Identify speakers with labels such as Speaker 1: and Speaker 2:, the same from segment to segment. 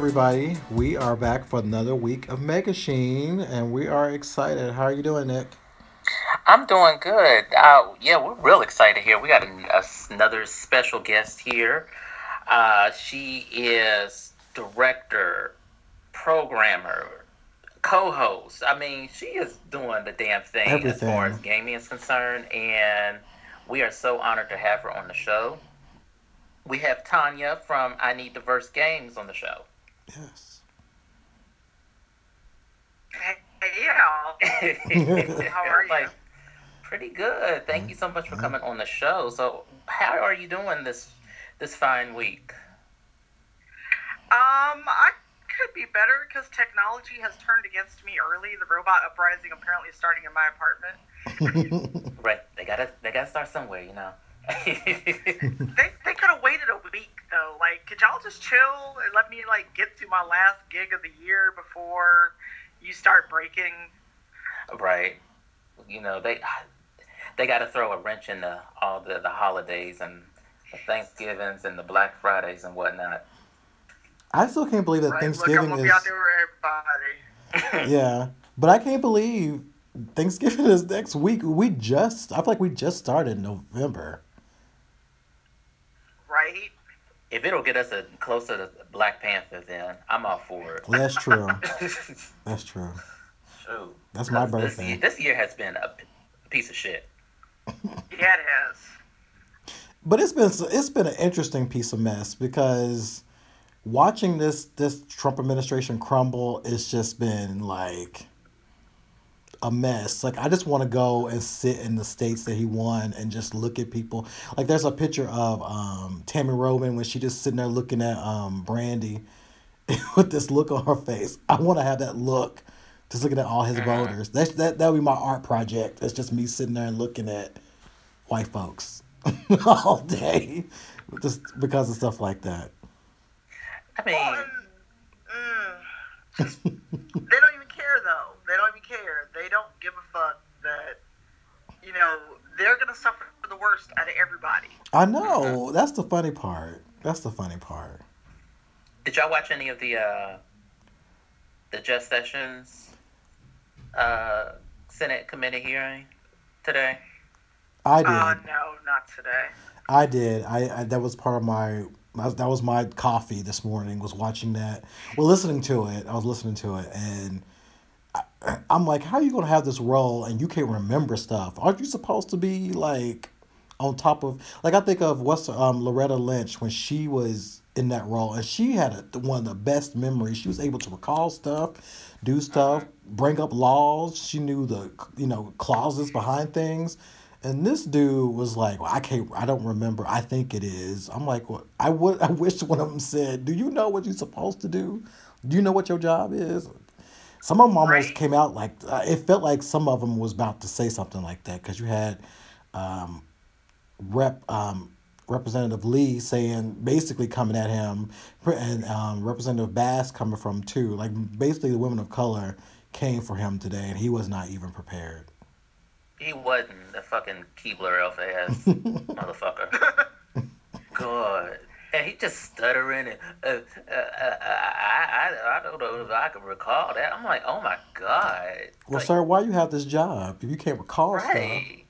Speaker 1: everybody. We are back for another week of Megashine, and we are excited. How are you doing, Nick?
Speaker 2: I'm doing good. Uh, yeah, we're real excited here. We got an, a, another special guest here. Uh, she is director, programmer, co-host. I mean, she is doing the damn thing
Speaker 1: Everything.
Speaker 2: as far as gaming is concerned, and we are so honored to have her on the show. We have Tanya from I Need Diverse Games on the show.
Speaker 1: Yes.
Speaker 3: Hey, y'all. How are you?
Speaker 2: Like, pretty good. Thank you so much for coming on the show. So, how are you doing this this fine week?
Speaker 3: Um, I could be better because technology has turned against me early. The robot uprising apparently is starting in my apartment.
Speaker 2: Right, they gotta they gotta start somewhere, you know.
Speaker 3: They they could have waited a week though. Like, could y'all just chill and let me like get through my last gig of the year before you start breaking?
Speaker 2: right, you know they they gotta throw a wrench in the all the the holidays and the Thanksgivings and the Black Fridays and whatnot.
Speaker 1: I still can't believe that
Speaker 3: Right? Look, I'm
Speaker 1: Thanksgiving
Speaker 3: gonna
Speaker 1: is.
Speaker 3: be out there with everybody.
Speaker 1: Yeah, but I can't believe Thanksgiving is next week. We just, I feel like we just started November.
Speaker 3: Right?
Speaker 2: If it'll get us a, closer to Black Panther, then I'm all for it.
Speaker 1: That's true. That's true.
Speaker 2: Shoot.
Speaker 1: That's my
Speaker 2: This
Speaker 1: birthday.
Speaker 2: year, this year has been a piece of shit.
Speaker 3: Yeah, it is.
Speaker 1: But it's been it's been an interesting piece of mess because watching this this Trump administration crumble it's just been like a mess. Like I just want to go and sit in the states that he won and just look at people. Like there's a picture of um, Tami Roman when she just sitting there looking at um, Brandy with this look on her face. I want to have that look. Just looking at all his voters. That's that that would be my art project. It's just me sitting there and looking at white folks all day, just because of stuff like that.
Speaker 2: I mean,
Speaker 3: Well, mm, they don't even care though. They don't care. They don't give a fuck that you know they're gonna suffer the worst out of everybody.
Speaker 1: I know. That's the funny part. That's the funny part.
Speaker 2: did y'all watch any of the uh, the Jeff Sessions uh, Senate committee hearing today?
Speaker 1: I did.
Speaker 3: Uh, no, not today.
Speaker 1: I did. I, I that was part of my that was my coffee this morning. Was watching that. Well, listening to it. I was listening to it, and I, I'm like, how are you gonna have this role and you can't remember stuff? Aren't you supposed to be like on top of like I think of what's um Loretta Lynch when she was in that role and she had a, one of the best memories. She was able to recall stuff, do stuff, bring up laws. She knew the you know clauses behind things. And this dude was like, well, I can't, I don't remember. I think it is. I'm like, well, I would, I wish one of them said, do you know what you're supposed to do? Do you know what your job is? Some of them almost
Speaker 3: Right.
Speaker 1: came out like, uh, it felt like some of them was about to say something like that because you had um, Rep, um, Representative Lee saying, basically coming at him, and um, Representative Bass coming from too. Like basically the women of color came for him today and he was not even prepared.
Speaker 2: He wasn't a fucking Keebler elf ass motherfucker. God. And he just stuttering and uh, uh, uh, I, I I don't know if I can recall that. I'm like, oh my god.
Speaker 1: Well,
Speaker 2: Like,
Speaker 1: sir, why you have this job if you can't recall stuff?
Speaker 2: Right.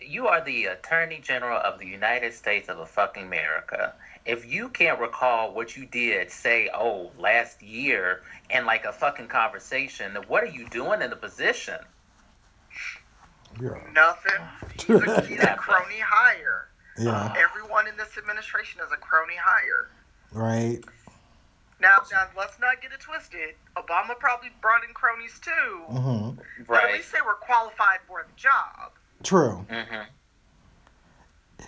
Speaker 2: You are the Attorney General of the United States of a fucking America. If you can't recall what you did, say, oh, last year, in like a fucking conversation, then what are you doing in the position?
Speaker 1: Yeah.
Speaker 3: Nothing. He's a, he's a crony hire.
Speaker 1: Yeah.
Speaker 3: Everyone in this administration is a crony hire.
Speaker 1: Right.
Speaker 3: Now, now let's not get it twisted. Obama probably brought in cronies too,
Speaker 1: hmm
Speaker 3: but at least they were qualified for the job.
Speaker 1: True.
Speaker 2: hmm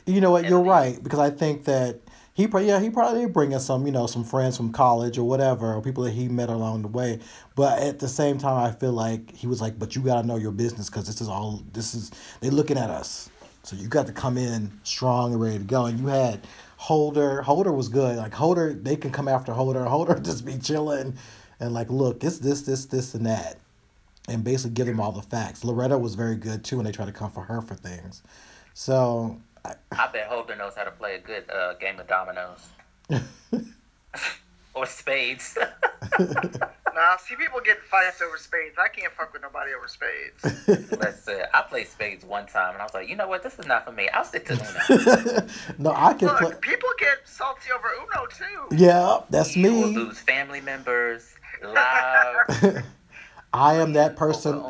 Speaker 1: You know what? You're
Speaker 2: And-
Speaker 1: right because I think that he probably yeah he probably did bring in some you know some friends from college or whatever or people that he met along the way. But at the same time, I feel like he was like, but you got to know your business because this is all this is they looking at us. So you got to come in strong and ready to go. And you had Holder. Holder was good. Like Holder, they can come after Holder. Holder just be chilling and like, look, it's this, this, this, and that, and basically give them all the facts. Loretta was very good too, and they try to come for her for things. So
Speaker 2: I bet Holder knows how to play a good uh, game of dominoes. or spades.
Speaker 3: Nah, see people getting fights over spades. I can't fuck with nobody over spades.
Speaker 2: Listen, I played spades one time, and I was like, you know what? This is not for me. I'll stick to Uno.
Speaker 1: no, I can
Speaker 3: Look,
Speaker 1: play.
Speaker 3: people get salty over Uno too.
Speaker 1: Yeah, that's
Speaker 2: you will
Speaker 1: me.
Speaker 2: lose family members, love.
Speaker 1: I am that person.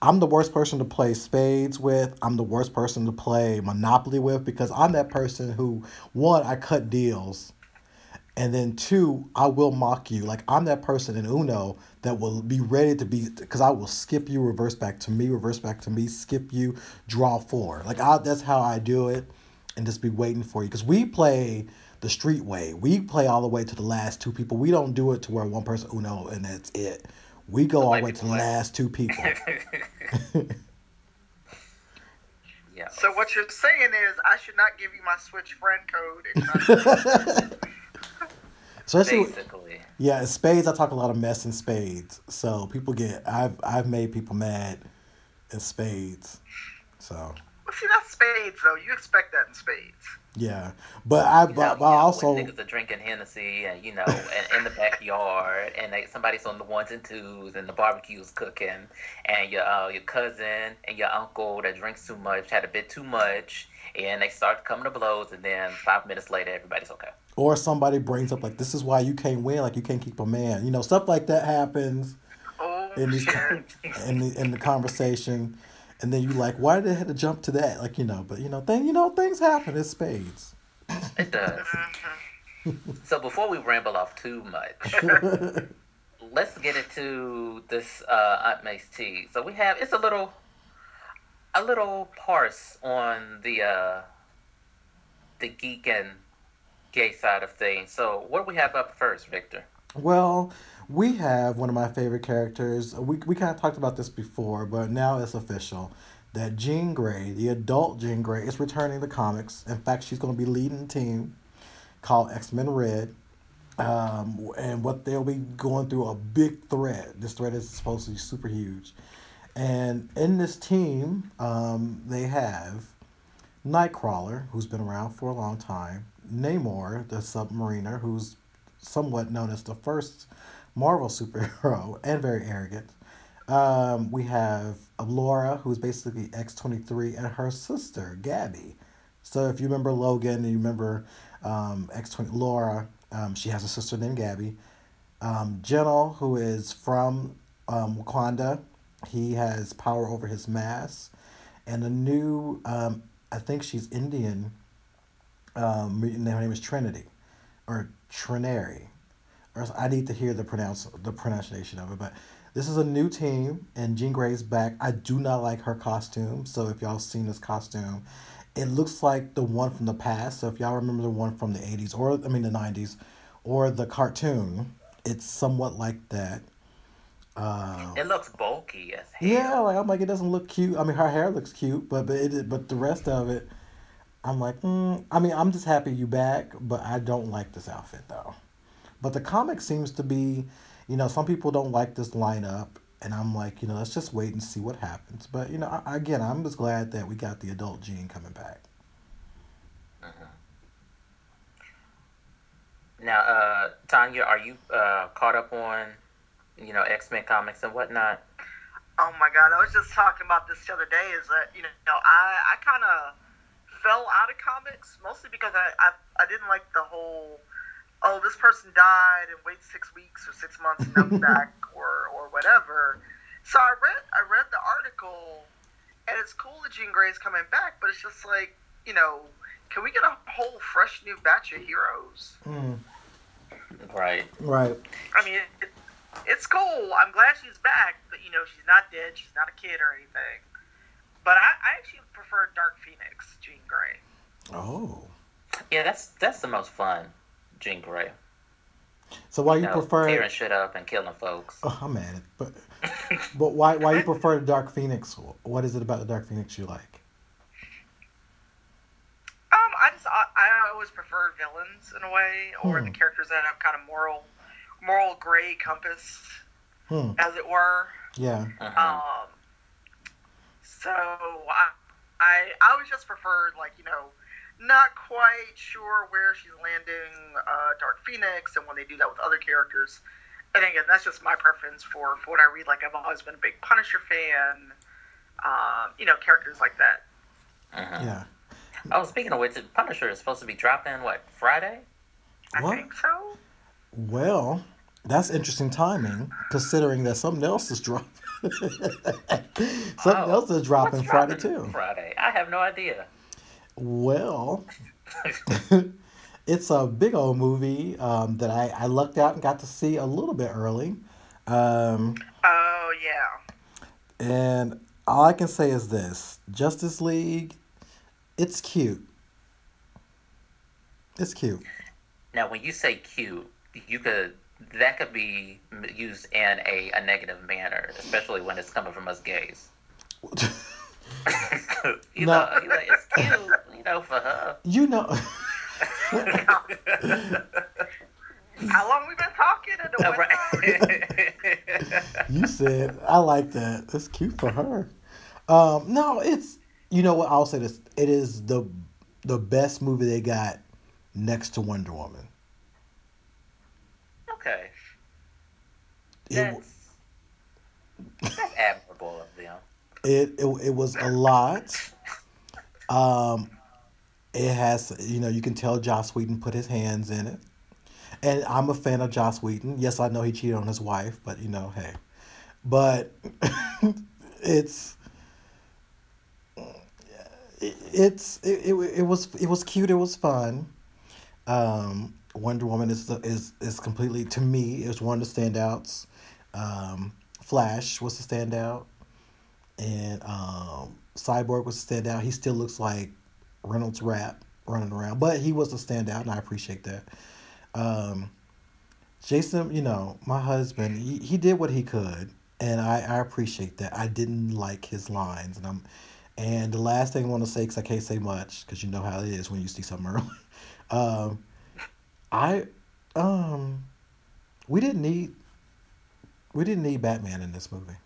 Speaker 1: I'm the worst person to play spades with. I'm the worst person to play Monopoly with because I'm that person who, one, I cut deals. And then two, I will mock you. Like I'm that person in Uno that will be ready to be because I will skip you, reverse back to me, reverse back to me, skip you, draw four. Like I, that's how I do it, and just be waiting for you. Because we play the street way. We play all the way to the last two people. We don't do it to where one person Uno and that's it. We go all the way to the last two people.
Speaker 2: yeah.
Speaker 3: So what you're saying is I should not give you my Switch friend code. If not,
Speaker 1: Especially,
Speaker 2: Basically.
Speaker 1: yeah, in spades. I talk a lot of mess in spades, so people get. I've I've made people mad in spades, so
Speaker 3: well, see, that's spades though. You expect that in spades.
Speaker 1: yeah. But I
Speaker 2: You
Speaker 1: but,
Speaker 2: know,
Speaker 1: but I
Speaker 2: you know,
Speaker 1: also
Speaker 2: when niggas are drinking Hennessy and you know, and in the backyard, and they, somebody's on the ones and twos, and the barbecue's cooking, and your uh, your cousin and your uncle that drinks too much had a bit too much, and they start coming to blows, and then five minutes later, everybody's okay.
Speaker 1: Or somebody brings up like this is why you can't win, like you can't keep a man. You know, stuff like that happens
Speaker 3: Oh
Speaker 1: in these in the in the conversation, and then you like, why did they have to jump to that? Like you know, but you know, thing you know, things happen. It's spades.
Speaker 2: It does. so before we ramble off too much, let's get into this uh, Aunt May's tea. So we have it's a little, a little parse on the uh, the geek and gay side of things. So what do we have up first, Victor?
Speaker 1: Well, we have one of my favorite characters. We, we kind of talked about this before, but now it's official that Jean Grey, the adult Jean Grey, is returning to comics. In fact, she's going to be leading a team called X Men Red. Um, and what they'll be going through a big threat. This threat is supposed to be super huge. And in this team, um, they have Nightcrawler, who's been around for a long time, Namor, the submariner, who's somewhat known as the first Marvel superhero and very arrogant. Um, we have Laura, who's basically X twenty three, and her sister Gabby. So if you remember Logan and you remember um, X twenty Laura, um, she has a sister named Gabby. Um, who is from um, Wakanda, he has power over his mass. and a new, um, I think she's Indian. Um, her name is Trinity, or Trinary, or I need to hear the pronounce the pronunciation of it. But this is a new team, and Jean Grey's back. I do not like her costume, so if y'all seen this costume, it looks like the one from the past. So if y'all remember the one from the eighties, or I mean the nineties, or the cartoon, it's somewhat like that. Uh,
Speaker 2: It looks bulky as hell.
Speaker 1: yeah, like I'm like it doesn't look cute. I mean, her hair looks cute, but but it but the rest of it, I'm like, mm, I mean, I'm just happy you back, but I don't like this outfit though. But the comic seems to be, you know, some people don't like this lineup, and I'm like, you know, let's just wait and see what happens. But you know, I, again, I'm just glad that we got the adult Gene coming back.
Speaker 2: Now, uh, Tanya, are you uh, caught up on, you know, X Men comics and whatnot?
Speaker 3: Oh my god, I was just talking about this the other day. Is that you know I I kind of fell out of comics mostly because I, I I didn't like the whole oh this person died and wait six weeks or six months and they'll back or or whatever. So I read I read the article and it's cool that Jean Grey's coming back, but it's just like you know can we get a whole fresh new batch of heroes?
Speaker 1: Mm,
Speaker 2: Right.
Speaker 1: right.
Speaker 3: I mean, it, it's cool. I'm glad she's back, but you know, she's not dead. She's not a kid or anything. But I, I actually prefer Dark Phoenix, Jean Grey.
Speaker 1: Oh,
Speaker 2: Yeah, that's that's the most fun, Jean Grey.
Speaker 1: so why you
Speaker 2: know,
Speaker 1: prefer?
Speaker 2: tearing shit up and killing folks.
Speaker 1: Oh, I'm at it, but but why why you prefer the Dark Phoenix? What is it about the Dark Phoenix you like?
Speaker 3: Um, I just I, I always prefer villains in a way, or
Speaker 1: Hmm.
Speaker 3: the characters that have kind of moral, moral gray compass,
Speaker 1: Hmm.
Speaker 3: as it were.
Speaker 1: Yeah.
Speaker 2: Mhm.
Speaker 3: Um, so I, I I always just preferred like you know, not quite sure where she's landing uh, Dark Phoenix and when they do that with other characters. And again, that's just my preference for, for what I read. Like I've always been a big Punisher fan. Um, you know, characters like that.
Speaker 2: Mhm.
Speaker 1: Yeah.
Speaker 2: Oh, speaking of which, Punisher is supposed to be dropping what Friday?
Speaker 3: I
Speaker 1: What?
Speaker 3: think so.
Speaker 1: Well, that's interesting timing, considering that something else is dropping. something
Speaker 2: Oh,
Speaker 1: else is dropping Friday too.
Speaker 2: Friday. I have no idea.
Speaker 1: Well, it's a big old movie um, that I, I lucked out and got to see a little bit early. Um,
Speaker 3: Oh yeah.
Speaker 1: and all I can say is this Justice League, it's cute. It's cute.
Speaker 2: Now, when you say cute, you could that could be used in a, a negative manner, especially when it's coming from us gays. you
Speaker 1: No.
Speaker 2: know, you know, it's cute, you know, for her.
Speaker 1: you know.
Speaker 3: How long we been talking in the
Speaker 2: right.
Speaker 1: You said I like that. That's cute for her. Um, no, it's you know what I'll say this. It is the the best movie they got next to Wonder Woman.
Speaker 2: okay,
Speaker 1: It
Speaker 2: that's, admirable of them.
Speaker 1: it it, it was a lot. Um, it has you know you can tell Joss Whedon put his hands in it, and I'm a fan of Joss Whedon. Yes, I know he cheated on his wife, but you know, hey, but it's it, it's it, it, it was it was cute. It was fun. Um, Wonder Woman is the, is is completely to me is one of the standouts. Um, Flash was the standout, and um, Cyborg was the standout. He still looks like Reynolds Wrap running around, but he was a standout, and I appreciate that. Um, Jason, you know, my husband, he, he did what he could, and I, I appreciate that. I didn't like his lines, and I'm, and the last thing I want to say, because I can't say much, because you know how it is when you see something early. Um, I, um, we didn't need, we didn't need Batman in this movie.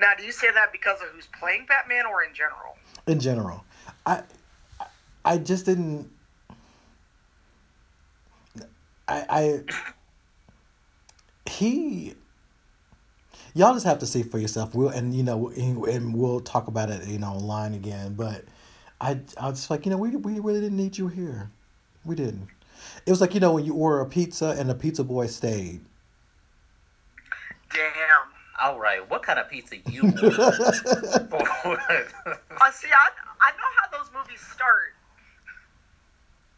Speaker 3: Now, do you say that because of who's playing Batman or in general?
Speaker 1: in general. I I- just didn't I I he y'all just have to see for yourself. We'll and you know and and we'll talk about it you know online again. But I I was just like you know we we really didn't need you here. We didn't. It was like you know when you order a pizza and the pizza boy stayed.
Speaker 3: Damn.
Speaker 2: All right, what kind of pizza you want?
Speaker 3: Uh, see, I, I know how those movies start.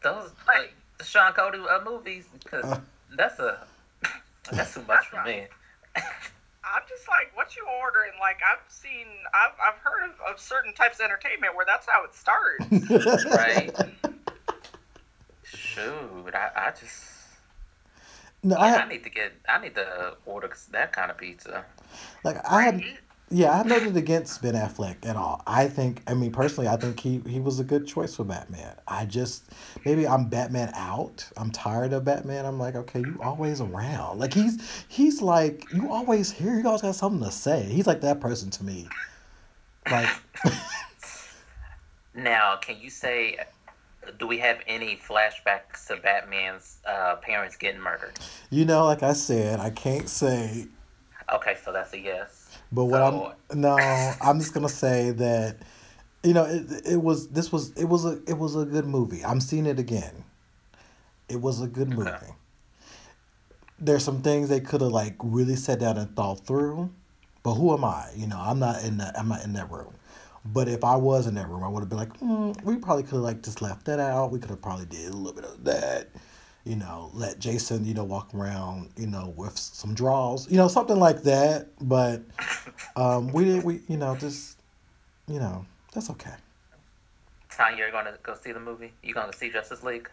Speaker 2: Those like the Sean Cody uh, movies, because that's a that's too much for me.
Speaker 3: I'm just like, what you ordering? Like, I've seen, I've, I've heard of, of certain types of entertainment where that's how it starts.
Speaker 2: Right. Shoot, I, I just
Speaker 1: no, I
Speaker 2: I need to get I need to order that kind of pizza.
Speaker 1: like I had Yeah, I have nothing against Ben Affleck at all. I think, I mean, personally, I think he, he was a good choice for Batman. I just, maybe I'm Batman out. I'm tired of Batman. I'm like, okay, you always around. Like he's he's like you always here. You always got something to say. He's like that person to me. Like,
Speaker 2: Now, can you say, do we have any flashbacks to Batman's uh, parents getting murdered?
Speaker 1: you know, like I said, I can't say.
Speaker 2: Okay, so that's a yes.
Speaker 1: But what
Speaker 2: So-
Speaker 1: I'm no, I'm just gonna say that, you know, it it was this was it was a it was a good movie. I'm seeing it again. It was a good movie.
Speaker 2: Okay.
Speaker 1: There's some things they could have like really sat down and thought through, but who am I? You know, I'm not in that. I'm not in that room. But if I was in that room, I would have been like, mm, we probably could have like just left that out. We could have probably did a little bit of that. You know, let Jason, you know, walk around, you know, with some draws, you know, something like that. But um, we did, we, you know, just, you know, that's okay.
Speaker 2: Tanya, you're gonna go see the movie? You gonna see Justice League?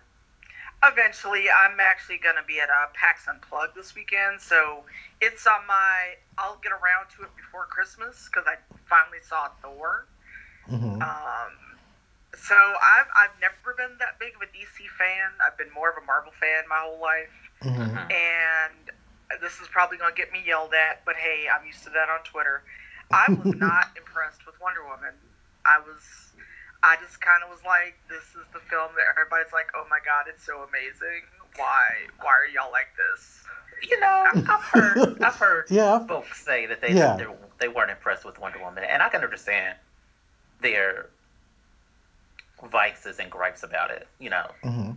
Speaker 3: Eventually, I'm actually going to be at uh, PAX Unplugged this weekend, so it's on my. I'll get around to it before Christmas because I finally saw Thor.
Speaker 1: Hmm
Speaker 3: Um, so I've I've never been that big of a DC fan. I've been more of a Marvel fan my whole life,
Speaker 1: hmm
Speaker 3: and this is probably going to get me yelled at, but hey, I'm used to that on Twitter. I was not impressed with Wonder Woman. I was, I just kind of was like, this is the film that everybody's like, oh my god, it's so amazing. Why, why are y'all like this?
Speaker 2: You know, I've heard, I've heard
Speaker 1: Yeah.
Speaker 2: folks say that they
Speaker 1: Yeah.
Speaker 2: they they weren't impressed with Wonder Woman, and I can understand their vices and gripes about it. You know,
Speaker 1: hmm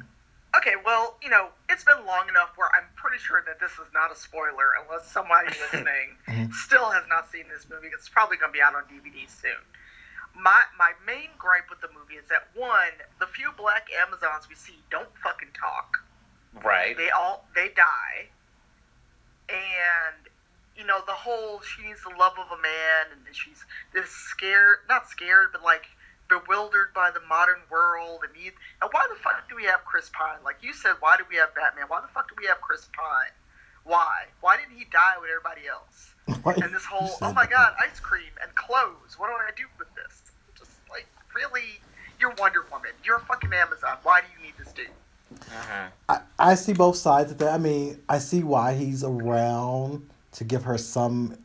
Speaker 3: Okay, well, you know, it's been long enough where I'm pretty sure that this is not a spoiler unless somebody listening
Speaker 1: Mhm.
Speaker 3: still has not seen this movie. It's probably going to be out on DVD soon. My my main gripe with the movie is that one, the few black Amazons we see don't fucking talk.
Speaker 2: right?
Speaker 3: They all they die, and you know the whole she needs the love of a man, and she's this scared, not scared, but like bewildered by the modern world. And you, and why the fuck do we have Chris Pine? Like you said, why do we have Batman? Why the fuck do we have Chris Pine? Why? Why didn't he die with everybody else? And this whole, oh my god, ice cream and clothes. What do I do with this? Just like, really, you're Wonder Woman. You're a fucking Amazon. Why do you need this dude?
Speaker 2: Mhm.
Speaker 1: I, I see both sides of that. I mean, I see why he's around to give her some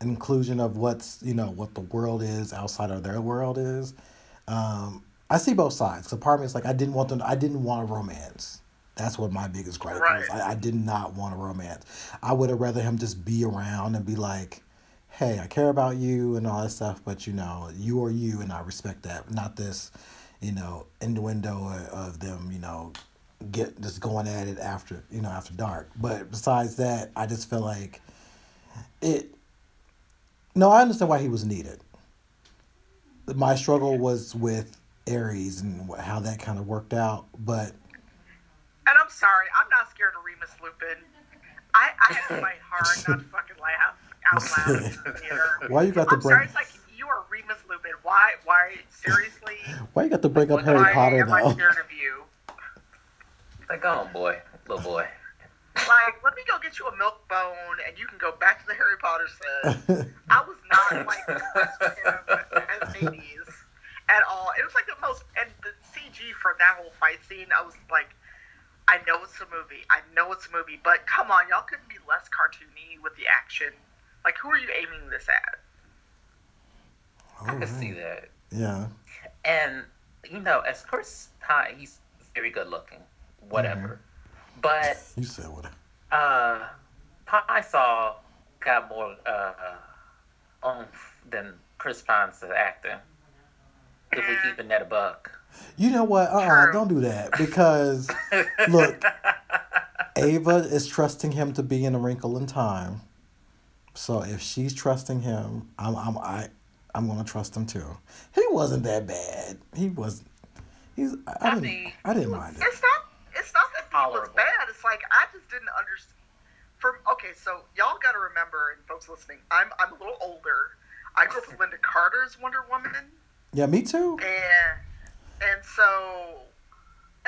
Speaker 1: inclusion of what's you know what the world is outside of their world is. Um, I see both sides. So part of me is like I didn't want them. I didn't want a romance. That's what my biggest gripe
Speaker 3: Right.
Speaker 1: was. I, I did not want a romance. I would have rather him just be around and be like, "Hey, I care about you and all that stuff, but you know, you are you, and I respect that. Not this, you know, innuendo of them, you know, get just going at it after you know after dark. But besides that, I just feel like it. No, I understand why he was needed. My struggle was with Ares and how that kind of worked out, but
Speaker 3: And I'm sorry, I'm not scared of Remus Lupin. I, I had to fight hard not to fucking laugh out loud in theater.
Speaker 1: why you got to
Speaker 3: I'm sorry, it's like you are Remus Lupin. Why? Why? Seriously?
Speaker 1: why you got to bring up Harry
Speaker 3: why
Speaker 1: Potter
Speaker 3: am I
Speaker 1: though?
Speaker 3: scared of you?
Speaker 2: Like, oh boy, little boy.
Speaker 3: Like, let me go get you a milk bone, and you can go back to the Harry Potter set. I was not like impressed with him as Hades at all. It was like the most, and the CG for that whole fight scene, I was like, I know it's a movie, I know it's a movie, but come on, y'all couldn't be less cartoony with the action. Like, who are you aiming this at?
Speaker 2: I can see that.
Speaker 1: Yeah.
Speaker 2: And you know, as Chris Ty, he's very good looking, whatever. Mm-hmm. But
Speaker 1: You said what?
Speaker 2: uh, Pine-Sol got more uh, oomph than Chris Pine's acting. If we keeping that a buck.
Speaker 1: You know what? Uh, uh
Speaker 3: True.
Speaker 1: don't do that because look, Ava is trusting him to be in a wrinkle in time. So if she's trusting him, I'm I'm I I'm gonna trust him too. He wasn't that bad. He was. He's. I, I
Speaker 2: I
Speaker 1: didn't.
Speaker 2: mean,
Speaker 1: I didn't mind it.
Speaker 3: It's not. It's not that he was bad. It's like I just didn't understand. For okay, so y'all got to remember, and folks listening, I'm I'm a little older. I grew up with Lynda Carter's Wonder Woman,
Speaker 1: Yeah, me too.
Speaker 3: and and so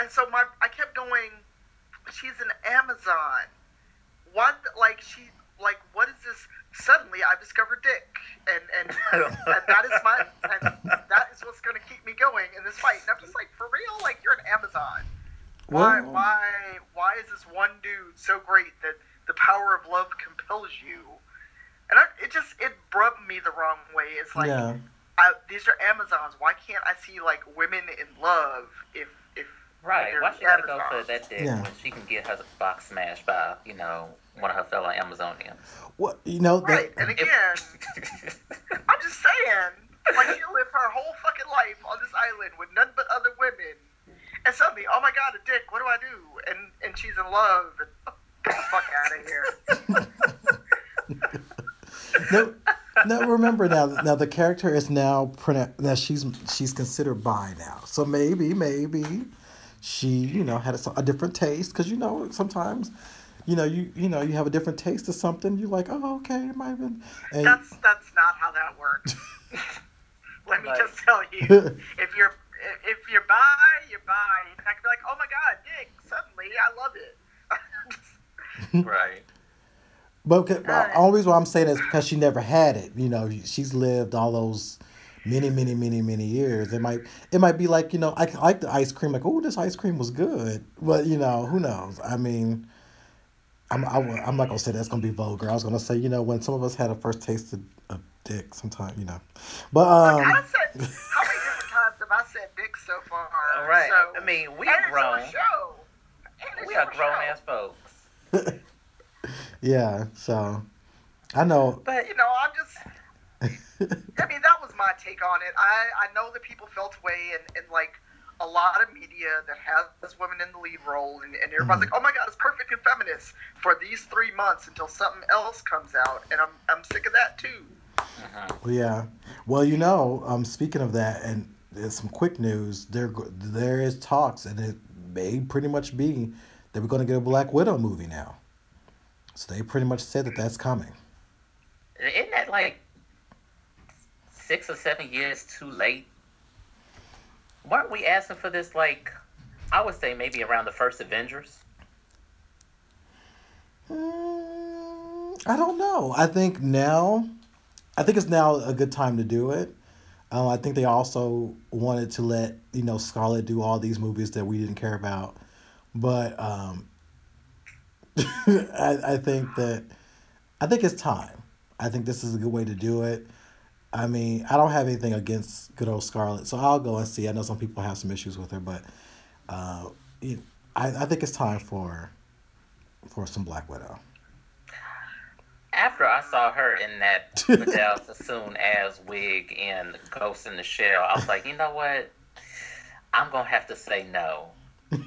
Speaker 3: and so my I kept going. She's an Amazon. What like she like what is this? Suddenly I discovered Dick, and and, and that is my and that is what's going to keep me going in this fight. And I'm just like, for real, like you're an Amazon. Why
Speaker 1: Well-
Speaker 3: why why is this one dude so great that the power of love compels you? And I, it just it rubbed me the wrong way. It's like
Speaker 1: yeah.
Speaker 3: I, these are Amazons. Why can't I see like women in love if if
Speaker 2: Right. Why she gotta go
Speaker 3: Amazon.
Speaker 2: for that dick
Speaker 1: Yeah.
Speaker 2: when she can get her box smashed by, you know, one of her fellow Amazonians?
Speaker 1: What you know? that-
Speaker 3: right? And again, I'm just saying, like she lived her whole fucking life on this island with none but other women, and suddenly, oh my god, a dick. What do I do? And and she's in love. And, get the fuck out of here.
Speaker 1: no, no. Remember now. Now the character is now pronoun- now she's she's considered bi now. So maybe maybe she you know had a, a different taste because you know sometimes you know you you know you have a different taste of something. You're like oh okay it might have been. And,
Speaker 3: That's that's not how that works. Let me
Speaker 2: Right.
Speaker 3: just tell you, if you're if you're bi, you're bi. You're not gonna be like, oh my god, dick. Suddenly, I love it.
Speaker 2: right.
Speaker 1: But okay, the only reason why I'm saying is because she never had it. You know, she's lived all those many, many, many, many years. It might, it might be like you know, I like the ice cream. Like, oh, this ice cream was good. But you know, who knows? I mean, I'm, I, am not gonna say that's gonna be vulgar. I was gonna say, you know, when some of us had a first taste of, of dick, sometime, you know. But
Speaker 3: Look,
Speaker 1: um,
Speaker 3: have I said dick so far?
Speaker 2: All right.
Speaker 3: So,
Speaker 2: I mean, we are grown.
Speaker 3: your show. And it's
Speaker 2: We are
Speaker 3: your
Speaker 2: grown
Speaker 3: show.
Speaker 2: ass folks.
Speaker 1: yeah, so I know.
Speaker 2: But
Speaker 3: You know, I'm just. I mean, that was my take on it. I, I know that people felt way and, and like a lot of media that has women in the lead role, and, and everybody's
Speaker 1: Mhm.
Speaker 3: like, oh my god, it's perfect and feminist for these three months until something else comes out, and I'm, I'm sick of that too.
Speaker 2: Mhm.
Speaker 1: Well, yeah. Well, you know, um, speaking of that, and there's some quick news. There, there is talks, and it may pretty much be that we're going to get a Black Widow movie now. So they pretty much said that that's coming.
Speaker 2: isn't that like six or seven years too late? Weren't we asking for this like I would say maybe around the first Avengers?
Speaker 1: Mm, I don't know. I think now, I think it's now a good time to do it. Um, I think they also wanted to let you know Scarlett do all these movies that we didn't care about, but um, I, I think that I think it's time. I think this is a good way to do it. I mean, I don't have anything against good old Scarlett, so I'll go and see. I know some people have some issues with her, but uh, I, I think it's time for for some Black Widow.
Speaker 2: After I saw her in that Vidal Sassoon as wig in Ghost in the Shell, I was like, you know what? I'm gonna have to say no. I,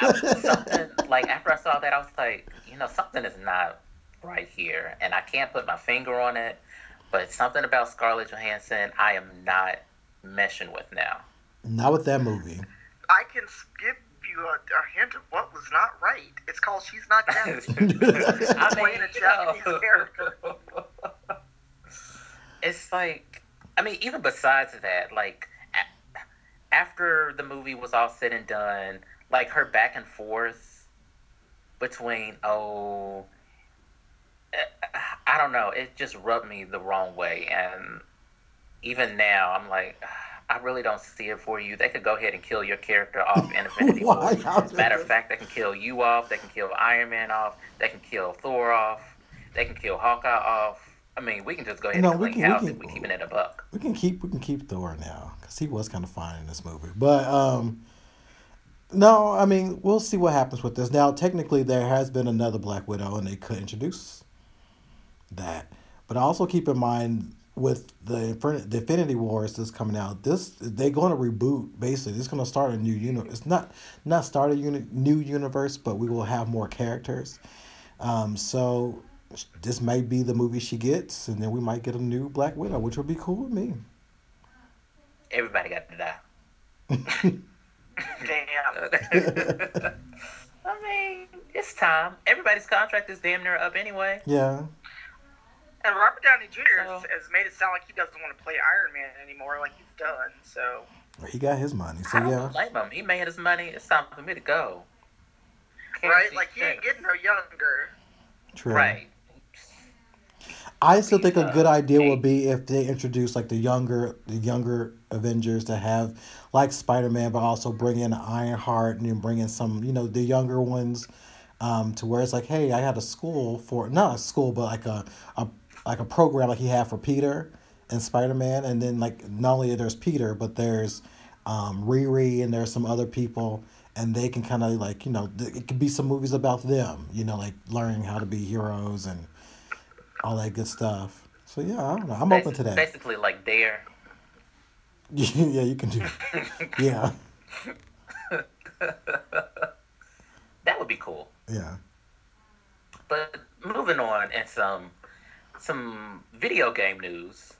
Speaker 2: I, something like after I saw that, I was like, you know, something is not right here, and I can't put my finger on it. But something about Scarlett Johansson, I am not meshing with now.
Speaker 1: Not with that movie.
Speaker 3: I can give you a, a hint of what was not right. It's called She's Not Japanese.
Speaker 2: I
Speaker 3: Playing a Japanese character.
Speaker 2: It's like, I mean, even besides that, like, a- after the movie was all said and done, like her back and forth between, oh, eh, I don't know, it just rubbed me the wrong way. And even now, I'm like, I really don't see it for you. They could go ahead and kill your character off in Infinity War. As a matter of fact, they can kill you off. They can kill Iron Man off. They can kill Thor off. They can kill Hawkeye off. I mean, we can just go ahead
Speaker 1: No,
Speaker 2: and
Speaker 1: we can- we
Speaker 2: house
Speaker 1: can-
Speaker 2: if we keeping it a buck.
Speaker 1: we can keep we can keep Thor now because he was kind of fine in this movie. But um, no, I mean we'll see what happens with this. Now, technically, there has been another Black Widow, and they could introduce that. But also keep in mind with the Infin- the Infinity Wars that's coming out, this they're going to reboot. Basically, it's going to start a new universe. It's not not start a uni- new universe, but we will have more characters. Um, so this might be the movie she gets, and then we might get a new Black Widow, which would be cool with me.
Speaker 2: Everybody got to die.
Speaker 3: Damn.
Speaker 2: I mean, it's time. Everybody's contract is damn near up anyway.
Speaker 1: yeah,
Speaker 3: And Robert Downey Jr. has,
Speaker 2: So-
Speaker 3: has made it sound like he doesn't want to play Iron Man anymore, like he's done. So
Speaker 1: he got his money, so
Speaker 2: I don't
Speaker 1: yeah.
Speaker 2: blame him. He made his money. It's time for me to go. Can't
Speaker 3: right, like he ain't getting no younger.
Speaker 1: True.
Speaker 2: Right.
Speaker 1: I still think a
Speaker 2: Uh,
Speaker 1: good idea would be if they introduce like the younger the younger Avengers to have like Spider Man, but also bring in Ironheart and then bring in some you know the younger ones, um, to where it's like, hey, I had a school for not a school, but like a, a like a program like he had for Peter and Spider Man, and then like not only there's Peter, but there's um, Riri and there's some other people. And they can kind of like you know th- it could be some movies about them, you know, like learning how to be heroes and all that good stuff. So yeah, I don't know. I'm open to that.
Speaker 2: Basically, like Dare.
Speaker 1: yeah, you can do. Yeah,
Speaker 2: That would be cool.
Speaker 1: yeah.
Speaker 2: But moving on and some some video game news.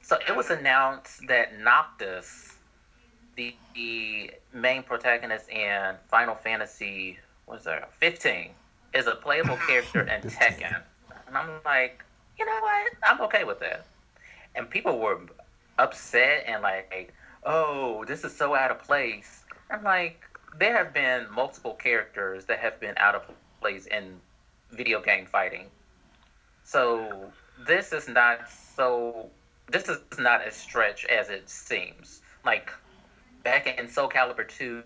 Speaker 2: So it was announced that Noctis, the, the main protagonist in Final Fantasy, what's that, 15, is a playable character in Tekken. And I'm like, you know what? I'm okay with that. And people were upset and like, oh, this is so out of place. I'm like, there have been multiple characters that have been out of place in video game fighting. So this is not so. This is not as stretch as it seems. Like back in Soul Calibur two,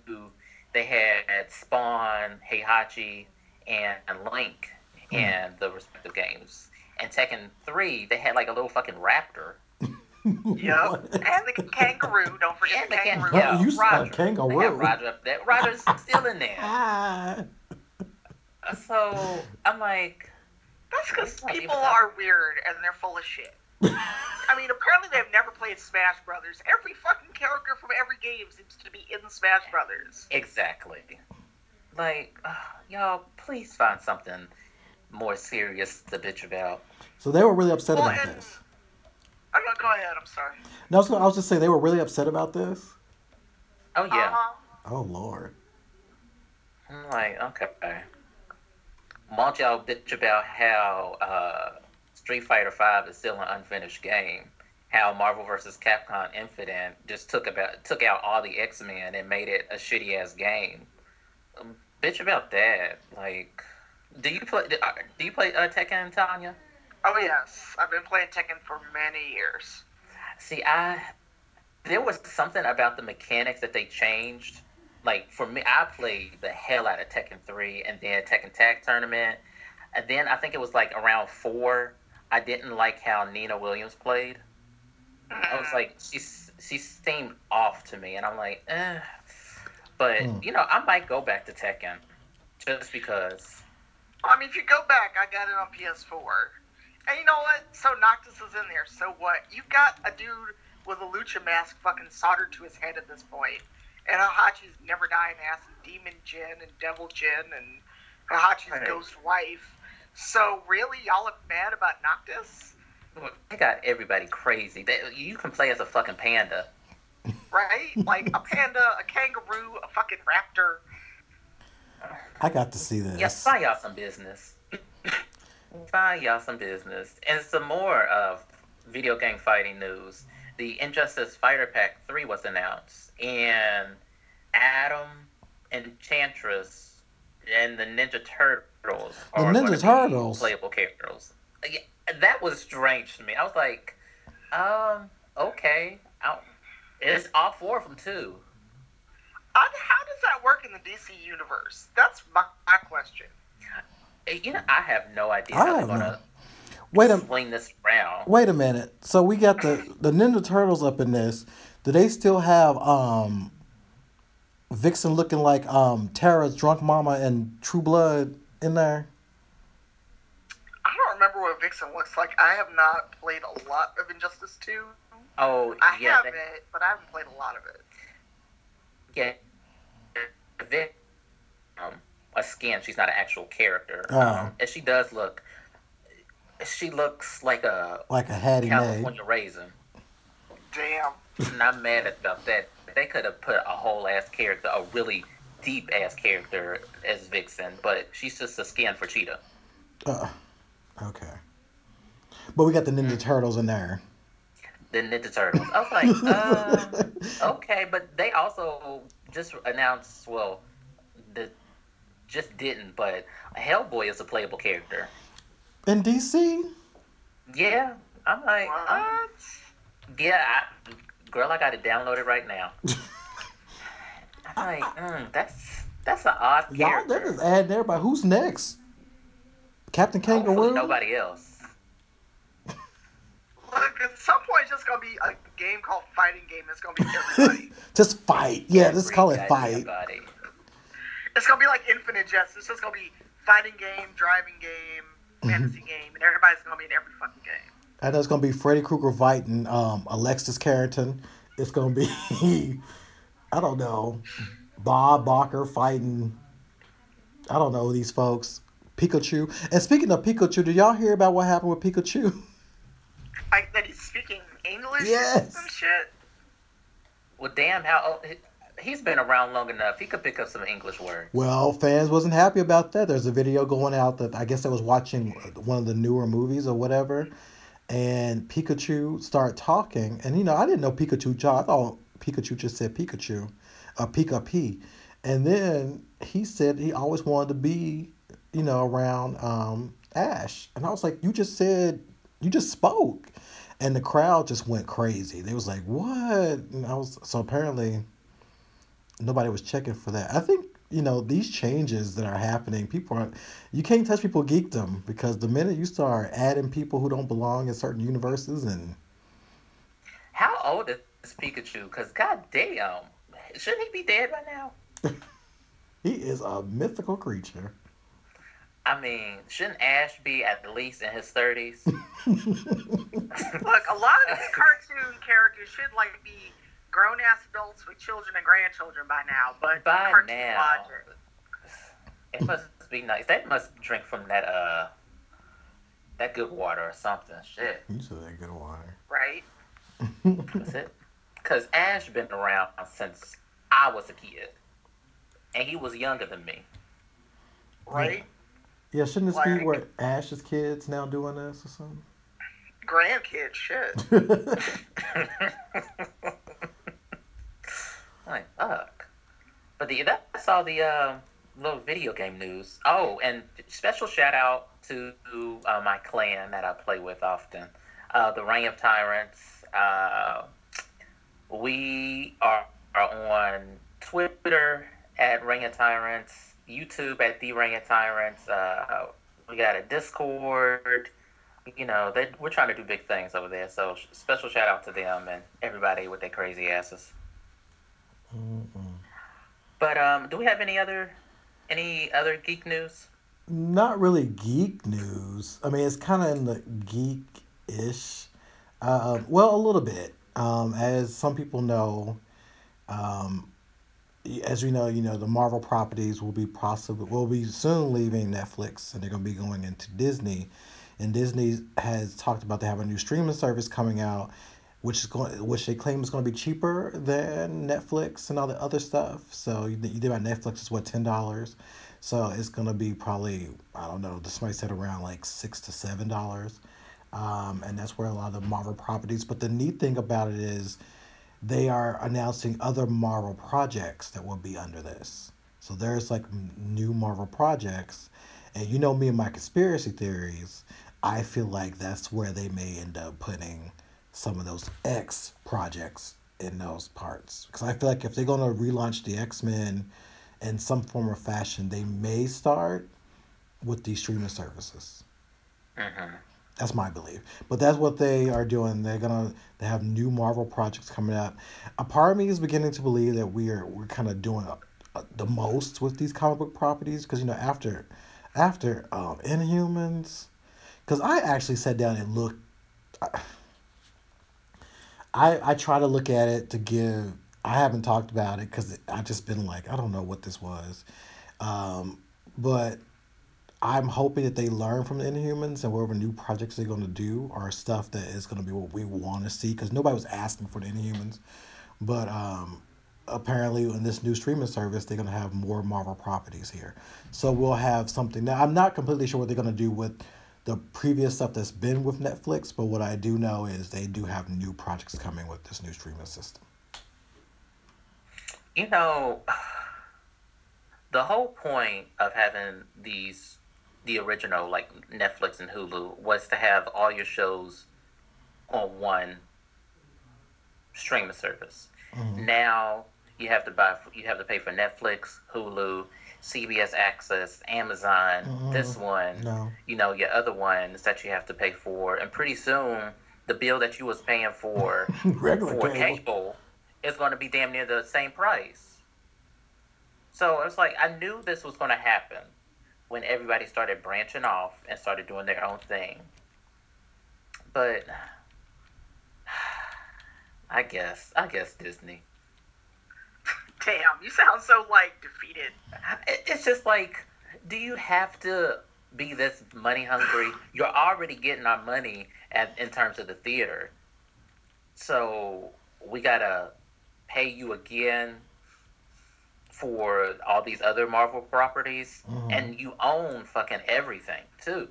Speaker 2: they had Spawn, Heihachi, and Link in the respective games. And Tekken three, they had like a little fucking raptor.
Speaker 3: Yep.
Speaker 1: What?
Speaker 3: and the kangaroo. Don't forget
Speaker 2: And
Speaker 3: the
Speaker 2: the kan-
Speaker 3: kangaroo.
Speaker 2: yeah,
Speaker 1: you said
Speaker 3: Roger.
Speaker 2: They
Speaker 1: kangaroo.
Speaker 2: have Roger up there. Roger's still in there.
Speaker 1: Ah.
Speaker 2: So I'm like,
Speaker 3: That's because people
Speaker 2: even-
Speaker 3: are weird and they're full of shit. I mean, apparently they've never played Smash Brothers. Every fucking character from every game seems to be in Smash Brothers.
Speaker 2: exactly. Like, uh, y'all, please find something more serious to bitch about.
Speaker 1: So they were really upset
Speaker 3: Well,
Speaker 1: about
Speaker 3: and-
Speaker 1: this.
Speaker 3: I'm gonna go ahead. I'm sorry.
Speaker 1: No, I was, gonna, I was just saying they were really upset about this.
Speaker 2: Oh yeah.
Speaker 3: Uh-huh.
Speaker 1: Oh Lord.
Speaker 2: I'm like, okay. Won't y'all bitch about how uh, Street Fighter Five is still an unfinished game? How Marvel vs. Capcom Infinite just took about took out all the X Men and made it a shitty ass game. Um, bitch about that. Like, do you play? Do, uh, do you play uh, Tekken, Tanya?
Speaker 3: Oh yes, I've been playing Tekken for many years.
Speaker 2: See, I there was something about the mechanics that they changed. Like for me, I played the hell out of Tekken three, and then Tekken Tag Tournament, and then I think it was like around four. I didn't like how Nina Williams played. I was like, she she seemed off to me, and I'm like, eh. But
Speaker 1: Hmm.
Speaker 2: you know, I might go back to Tekken just because.
Speaker 3: I mean, if you go back, I got it on PS4. And you know what? So Noctis is in there. So what? You've got a dude with a lucha mask fucking soldered to his head at this point. And Hachi's never dying ass and Demon Jin and Devil Jin and Hachi's
Speaker 2: Right.
Speaker 3: ghost wife. So really, y'all are mad about Noctis?
Speaker 2: They got everybody crazy. They, you can play as a fucking panda.
Speaker 3: Right? like a panda, a kangaroo, a fucking raptor.
Speaker 1: I got to see this.
Speaker 2: Yes, find y'all some business. find y'all some business. And some more of video game fighting news. The Injustice Fighter Pack 3 was announced, and Atom, and Enchantress, and the Ninja Turtles
Speaker 1: The
Speaker 2: are
Speaker 1: Ninja Turtles?
Speaker 2: playable characters. Yeah, that was strange to me. I was like, um, okay. i it's all four of them, too.
Speaker 3: Uh, How does that work in the DC universe? That's my, my question.
Speaker 2: You know, I have no idea
Speaker 1: I
Speaker 2: how they're going to
Speaker 1: Wait a
Speaker 2: swing this around.
Speaker 1: wait a minute. So we got the the Ninja Turtles up in this. Do they still have um Vixen looking like um Tara's drunk mama and True Blood in there?
Speaker 3: I don't remember what Vixen looks like. I have not played a lot of Injustice 2.
Speaker 2: Oh,
Speaker 3: I
Speaker 2: yeah,
Speaker 3: have
Speaker 2: they-
Speaker 3: it, but I haven't played a lot of it.
Speaker 2: yeah. Vic, um, a skin. She's not an actual character,
Speaker 1: Oh.
Speaker 2: um, and she does look. She looks like a
Speaker 1: Like a Hattie Mae.
Speaker 2: California raisin.
Speaker 3: Damn.
Speaker 2: And I'm mad about that. They could have put a whole ass character, a really deep ass character as Vixen, but she's just a skin for Cheetah.
Speaker 1: Uh, okay. But we got the Ninja Turtles in there.
Speaker 2: The Ninja Turtles. I was like, uh, okay, but they also just announced, well, the just didn't, but Hellboy is a playable character.
Speaker 1: In DC?
Speaker 2: Yeah, I'm like, uh,
Speaker 3: What?
Speaker 2: yeah, I, girl, I got to download it right now. I'm like, mm, that's that's an odd
Speaker 1: Y'all, they're
Speaker 2: character.
Speaker 1: just adding everybody. Who's next? Captain
Speaker 2: Hopefully
Speaker 1: Kangaroo?
Speaker 2: nobody else.
Speaker 3: Look, at some point, it's just gonna be a game called Fighting Game. It's gonna be everybody.
Speaker 1: Just fight. Yeah, let's call it fight.
Speaker 2: goddamn body.
Speaker 3: it's gonna be like Infinite Jest. It's just gonna be fighting game, driving game,
Speaker 1: Mm-hmm.
Speaker 3: fantasy game, and everybody's gonna be in every fucking game.
Speaker 1: I know it's gonna be Freddy Krueger fighting um, Alexis Carrington. It's gonna be I don't know Bob Barker fighting I don't know these folks Pikachu. And speaking of Pikachu, did y'all hear about what happened with Pikachu?
Speaker 3: Like that he's speaking English
Speaker 1: Yes.
Speaker 3: some shit.
Speaker 2: Well, damn, how he's been around long enough. He could pick up some English words.
Speaker 1: Well, fans wasn't happy about that. There's a video going out that I guess I was watching one of the newer movies or whatever, and Pikachu started talking, and you know I didn't know Pikachu. talk- I thought Pikachu just said Pikachu, a Pika P, and then he said he always wanted to be, you know, around um, Ash, and I was like, you just said, you just spoke, and the crowd just went crazy. They was like, what? And I was so apparently nobody was checking for that. I think you know these changes that are happening. People aren't you can't touch people geekdom because the minute you start adding people who don't belong in certain universes and
Speaker 2: how old is Pikachu? Because god damn shouldn't he be dead by now?
Speaker 1: he is a mythical creature.
Speaker 2: I mean, shouldn't Ash be at least in his thirties?
Speaker 3: Look, a lot of these cartoon characters should like be grown ass adults with children and grandchildren by now. But
Speaker 2: By now.
Speaker 3: logic,
Speaker 2: It must be nice. They must drink from that uh that good water or something. Shit.
Speaker 1: You said that good water.
Speaker 3: right?
Speaker 2: That's it. Cause Ash been around since I was a kid. And he was younger than me.
Speaker 3: Right?
Speaker 1: Yeah, shouldn't this be where Ash's kids now doing this or something?
Speaker 3: Grandkids, shit.
Speaker 2: like fuck. But the that's all the uh, little video game news. Oh, and special shout out to uh, my clan that I play with often, uh, the Reign of Tyrants. Uh, we are, are on Twitter at Reign of Tyrants, YouTube at the Reign of Tyrants. Uh, we got a Discord. You know, they, we're trying to do big things over there. So special shout out to them and everybody with their crazy asses.
Speaker 1: Mm-mm.
Speaker 2: But um, do we have any other any other geek news?
Speaker 1: Not really geek news. I mean, it's kind of in the geek-ish. Uh, well, a little bit. Um, as some people know, um, as we know, you know the Marvel properties will be possibly will be soon leaving Netflix, and they're going to be going into Disney. And Disney has talked about they have a new streaming service coming out, which is going, which they claim is going to be cheaper than Netflix and all the other stuff. So you, you did about Netflix is what ten dollars. So it's gonna be probably I don't know. This might set around like six to seven dollars, um, and that's where a lot of the Marvel properties. But the neat thing about it is, they are announcing other Marvel projects that will be under this. So there's like new Marvel projects, and you know me and my conspiracy theories. I feel like that's where they may end up putting some of those X projects in those parts. Because I feel like if they're gonna relaunch the X Men in some form or fashion, they may start with these streaming services.
Speaker 2: Mm-hmm.
Speaker 1: That's my belief. But that's what they are doing. They're gonna they have new Marvel projects coming up. A part of me is beginning to believe that we are we're kind of doing a, a, the most with these comic book properties because you know after after um, Inhumans, because I actually sat down and looked. I I I try to look at it to give. I haven't talked about it because I've just been like I don't know what this was, um, but I'm hoping that they learn from the Inhumans and whatever new projects they're going to do are stuff that is going to be what we want to see because nobody was asking for the Inhumans, but um, apparently in this new streaming service they're going to have more Marvel properties here, so we'll have something. Now I'm not completely sure what they're going to do with the previous stuff that's been with Netflix, but what I do know is they do have new projects coming with this new streaming system.
Speaker 2: You know, the whole point of having these, the original like Netflix and Hulu, was to have all your shows on one streaming service.
Speaker 1: Mhm.
Speaker 2: Now you have to buy, you have to pay for Netflix, Hulu, CBS Access, Amazon,
Speaker 1: Mhm.
Speaker 2: this one,
Speaker 1: No.
Speaker 2: you know, your other ones that you have to pay for, and pretty soon the bill that you was paying for
Speaker 1: Regular
Speaker 2: for
Speaker 1: cable.
Speaker 2: cable is going to be damn near the same price. So it's like I knew this was going to happen when everybody started branching off and started doing their own thing. But I guess I guess Disney.
Speaker 3: Damn, you sound so like defeated.
Speaker 2: It's just like, do you have to be this money hungry? You're already getting our money at, in terms of the theater. So we gotta pay you again for all these other Marvel properties,
Speaker 1: Mhm.
Speaker 2: and you own fucking everything too.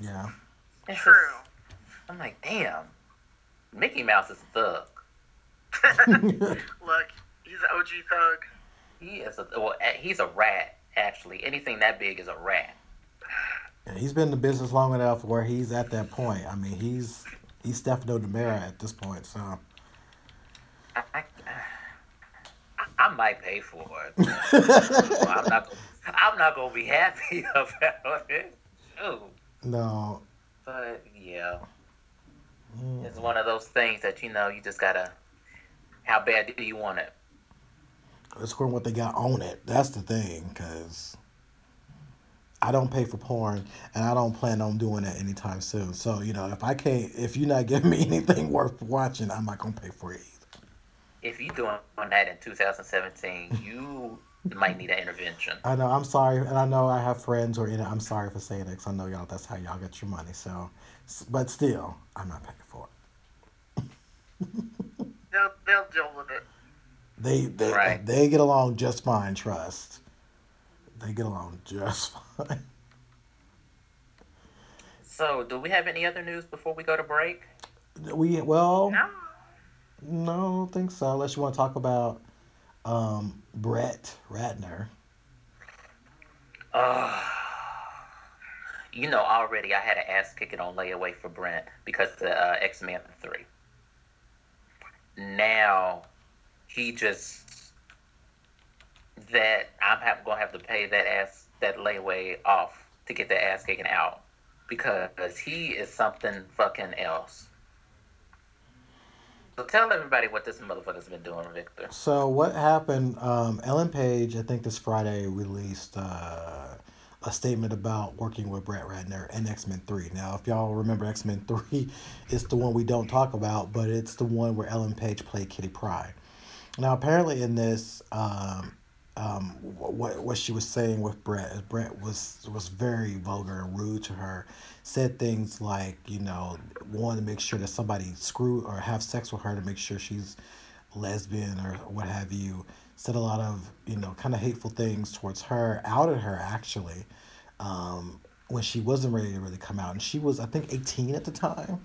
Speaker 1: Yeah.
Speaker 2: It's
Speaker 3: True.
Speaker 2: just- I'm like, damn, Mickey Mouse is a thug.
Speaker 3: Look, he's an OG thug.
Speaker 2: He is a well, he's a rat. Actually, anything that big is a rat.
Speaker 1: Yeah, he's been in the business long enough where he's at that point. I mean, he's he's Stefano DiMera at this point. So
Speaker 2: I, I, I might pay for it. I'm not. Gonna, I'm not gonna be happy about it. Ooh,
Speaker 1: no,
Speaker 2: but yeah. Mm. It's one of those things that you know you just gotta. How bad do you want it?
Speaker 1: It's according what they got on it. That's the thing, because I don't pay for porn, and I don't plan on doing that anytime soon. So you know, if I can't, if you're not giving me anything worth watching, I'm not gonna pay for it either.
Speaker 2: If you're doing that in 2017, you might need an intervention.
Speaker 1: I know. I'm sorry, and I know I have friends who are in it. I'm sorry for saying it because I know y'all. That's how y'all get your money. So, but still, I'm not paying for
Speaker 3: it. they'll they'll deal with it.
Speaker 1: They they right. they get along just fine. Trust. They get along just fine.
Speaker 2: So, do we have any other news before we go to break?
Speaker 1: We well, no, no, I don't think so. Unless you want to talk about um, Brett Ratner.
Speaker 2: Uh, you know, already I had an ass kicking on layaway for Brent because the uh, X Men three. Now, he just that I'm have, gonna have to pay that ass that layaway off to get the ass kicking out because he is something fucking else. So tell everybody what this motherfucker's been doing, Victor.
Speaker 1: So what happened? Um, Ellen Page, I think this Friday released uh, a statement about working with Brett Ratner and X Men Three. Now, if y'all remember, X Men Three is the one we don't talk about, but it's the one where Ellen Page played Kitty Pryde. Now, apparently, in this, um, um, what what she was saying with Brett, Brett was was very vulgar and rude to her. Said things like, you know, wanted to make sure that somebody screw or have sex with her to make sure she's lesbian or what have you. Said a lot of you know kind of hateful things towards her. Outed her actually um, when she wasn't ready to really come out, and she was I think eighteen at the time.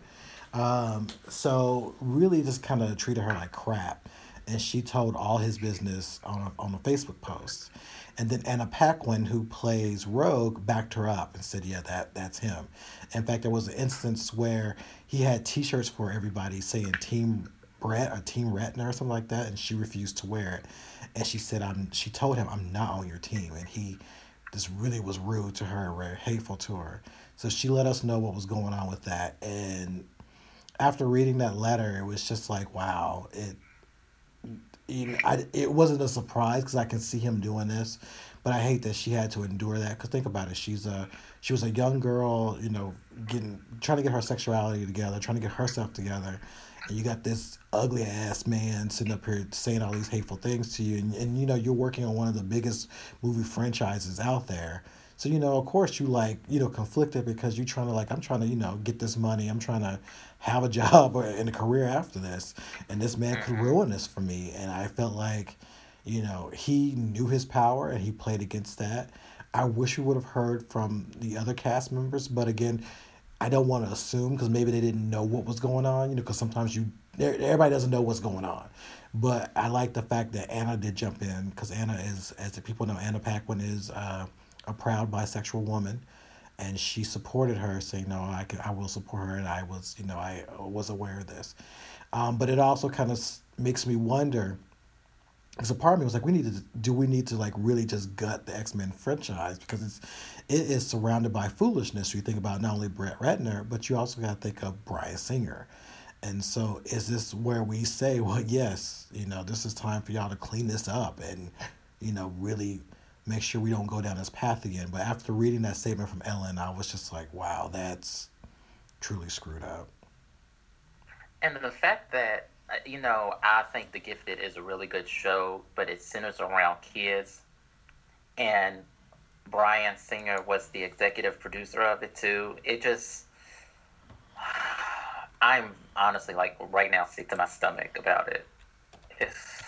Speaker 1: Um, so really just kind of treated her like crap and she told all his business on a, on a Facebook post. And then Anna Paquin, who plays Rogue, backed her up and said, "Yeah, that that's him." In fact, there was an instance where he had T-shirts for everybody saying "Team Brett" or "Team Ratner" or something like that, and she refused to wear it. And she said, "I'm." She told him, "I'm not on your team," and he just really was rude to her, very hateful to her. So she let us know what was going on with that, and after reading that letter, it was just like, wow, it I, it wasn't a surprise because I can see him doing this, but I hate that she had to endure that. Because think about it, she's a she was a young girl, you know, getting trying to get her sexuality together, trying to get herself together, and you got this ugly ass man sitting up here saying all these hateful things to you, and, and you know you're working on one of the biggest movie franchises out there. So you know, of course, you like you know conflicted because you're trying to like I'm trying to you know get this money. I'm trying to have a job and a career after this, and this man could mm-hmm. ruin this for me. And I felt like, you know, he knew his power and he played against that. I wish we would have heard from the other cast members, but again, I don't want to assume because maybe they didn't know what was going on. You know, because sometimes you everybody doesn't know what's going on. But I like the fact that Anna did jump in because Anna is, as the people know, Anna Paquin is. Uh, a proud bisexual woman, and she supported her, saying, "No, I can, I will support her," and I was, you know, I was aware of this. Um, but it also kind of makes me wonder. Because a part of me was like, we need to do we need to like really just gut the X Men franchise because it's it is surrounded by foolishness. You think about not only Brett Ratner, but you also got to think of Bryan Singer. And so, is this where we say, well, yes, you know, this is time for y'all to clean this up and, you know, really make sure we don't go down this path again. But after reading that statement from Ellen, I was just like, wow, that's truly screwed up.
Speaker 2: And the fact that, uh, you know, I think The Gifted is a really good show, but it centers around kids. And Bryan Singer was the executive producer of it too. It just, I'm honestly like right now sick to my stomach about it. It's,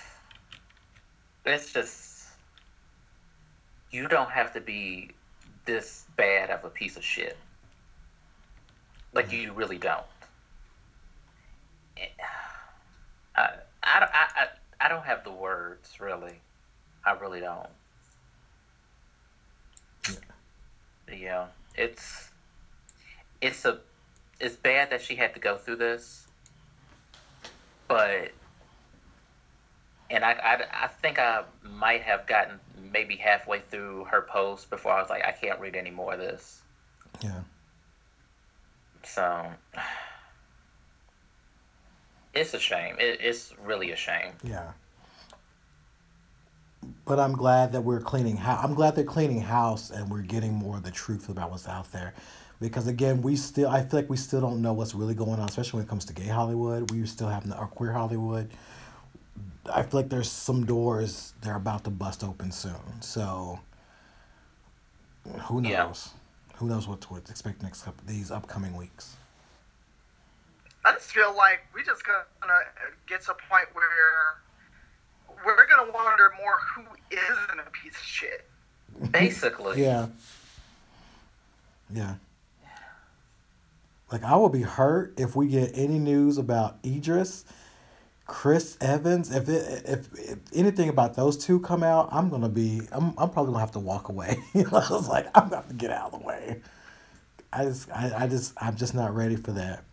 Speaker 2: it's just you don't have to be this bad of a piece of shit. Like mm. you really don't. Eh, I, I, I, I don't have the words really. I really don't. Yeah, it's it's a it's bad that she had to go through this, but and I, I, I think I might have gotten maybe halfway through her post before I was like, I can't read any more of this.
Speaker 1: Yeah.
Speaker 2: So, It's a shame. It, it's really a shame.
Speaker 1: Yeah. But I'm glad that we're cleaning house. I'm glad they're cleaning house and we're getting more of the truth about what's out there. Because again, we still, I feel like we still don't know what's really going on, especially when it comes to gay Hollywood. We still have, or queer Hollywood. I feel like there's some doors they're about to bust open soon. So who knows?
Speaker 2: Yeah.
Speaker 1: Who knows what to expect next couple these upcoming weeks?
Speaker 3: I just feel like we just gonna get to a point where we're gonna wonder more who isn't a piece of shit.
Speaker 2: Basically.
Speaker 1: Yeah. Yeah. Like I will be hurt if we get any news about Idris, Chris Evans. If it if, if anything about those two come out, I'm gonna be I'm I'm probably gonna have to walk away. I was like, I'm gonna have to get out of the way. I just I, I just I'm just not ready for that.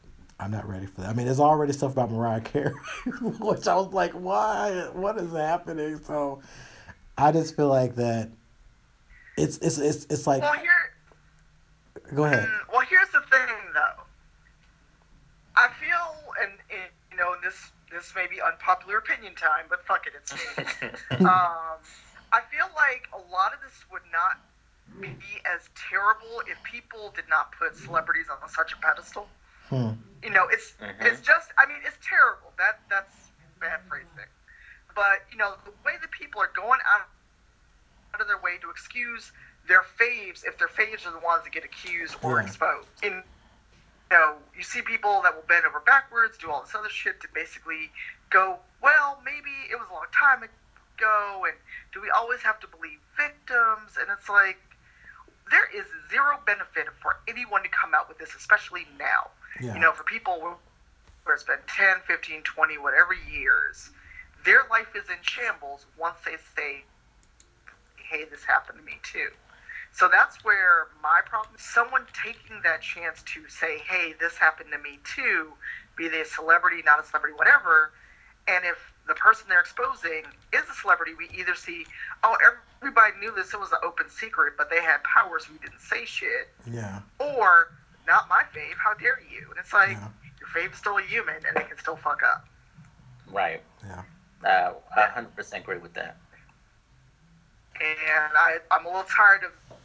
Speaker 1: I'm not ready for that. I mean, there's already stuff about Mariah Carey, which I was like, why? What is happening? So, I just feel like that. It's it's it's it's like.
Speaker 3: Well, here.
Speaker 1: Go ahead.
Speaker 3: Mm, well, here's the thing, though. I feel, and, and you know, this this may be unpopular opinion time, but fuck it, it's me. um, I feel like a lot of this would not be as terrible if people did not put celebrities on such a pedestal.
Speaker 1: Hmm.
Speaker 3: You know, it's
Speaker 2: Mhm.
Speaker 3: it's just. I mean, it's terrible. That that's bad phrasing. But you know, the way that people are going out out of their way to excuse their faves if their faves are the ones that get accused or
Speaker 1: Yeah.
Speaker 3: exposed. In you know, you see people that will bend over backwards, do all this other shit to basically go, well, maybe it was a long time ago, and do we always have to believe victims? And it's like, there is zero benefit for anyone to come out with this, especially now.
Speaker 1: Yeah.
Speaker 3: You know, for people who- where it's been 10, 15, 20, whatever years, their life is in shambles once they say, hey, this happened to me too. So that's where my problem. Someone taking that chance to say, "Hey, this happened to me too," be they a celebrity, not a celebrity, whatever. And if the person they're exposing is a celebrity, we either see, "Oh, everybody knew this; it was an open secret, but they had powers, we didn't say shit,"
Speaker 1: Yeah.
Speaker 3: or "Not my fave, how dare you?" And it's like
Speaker 1: Yeah.
Speaker 3: your fave's still a human, and they can still fuck up.
Speaker 2: Right.
Speaker 1: Yeah.
Speaker 2: Uh, I 100% agree with that.
Speaker 3: and I, I'm a little tired of the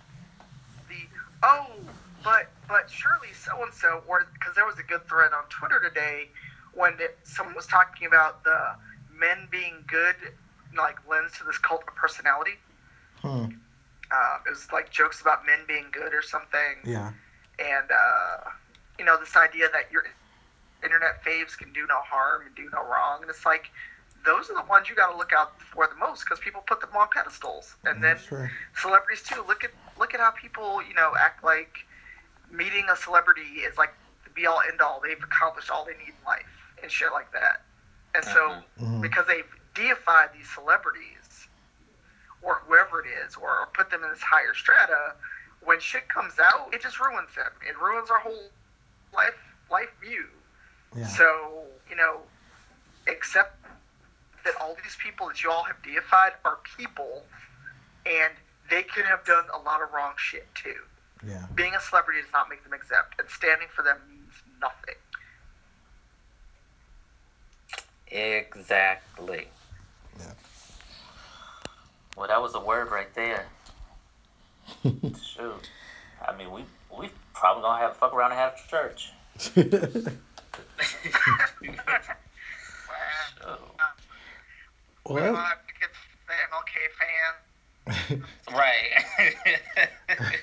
Speaker 3: oh, but but surely so and so, or because there was a good thread on Twitter today when it, someone was talking about the men being good, like lends to this cult of personality.
Speaker 1: Hmm.
Speaker 3: Um, it was like jokes about men being good or something,
Speaker 1: Yeah.
Speaker 3: and uh, you know this idea that your internet faves can do no harm and do no wrong, and it's like. Those are the ones you got to look out for the most because people put them on pedestals, and then
Speaker 1: That's true.
Speaker 3: celebrities too. Look at look at how people you know act like meeting a celebrity is like the be all end all. They've accomplished all they need in life and shit like that. And so
Speaker 1: Mhm.
Speaker 3: because they've deified these celebrities or whoever it is, or put them in this higher strata, when shit comes out, it just ruins them. It ruins our whole life life view.
Speaker 1: Yeah.
Speaker 3: So you know, accept that all these people that you all have deified are people, and they could have done a lot of wrong shit too.
Speaker 1: Yeah.
Speaker 3: Being a celebrity does not make them exempt, and standing for them means nothing.
Speaker 2: Exactly.
Speaker 1: Yeah.
Speaker 2: Well, that was a word right there. Shoot. I mean, we we probably gonna have to fuck around and have church. Shoot.
Speaker 3: We'll
Speaker 1: well,
Speaker 3: have to get the MLK fan.
Speaker 2: Right.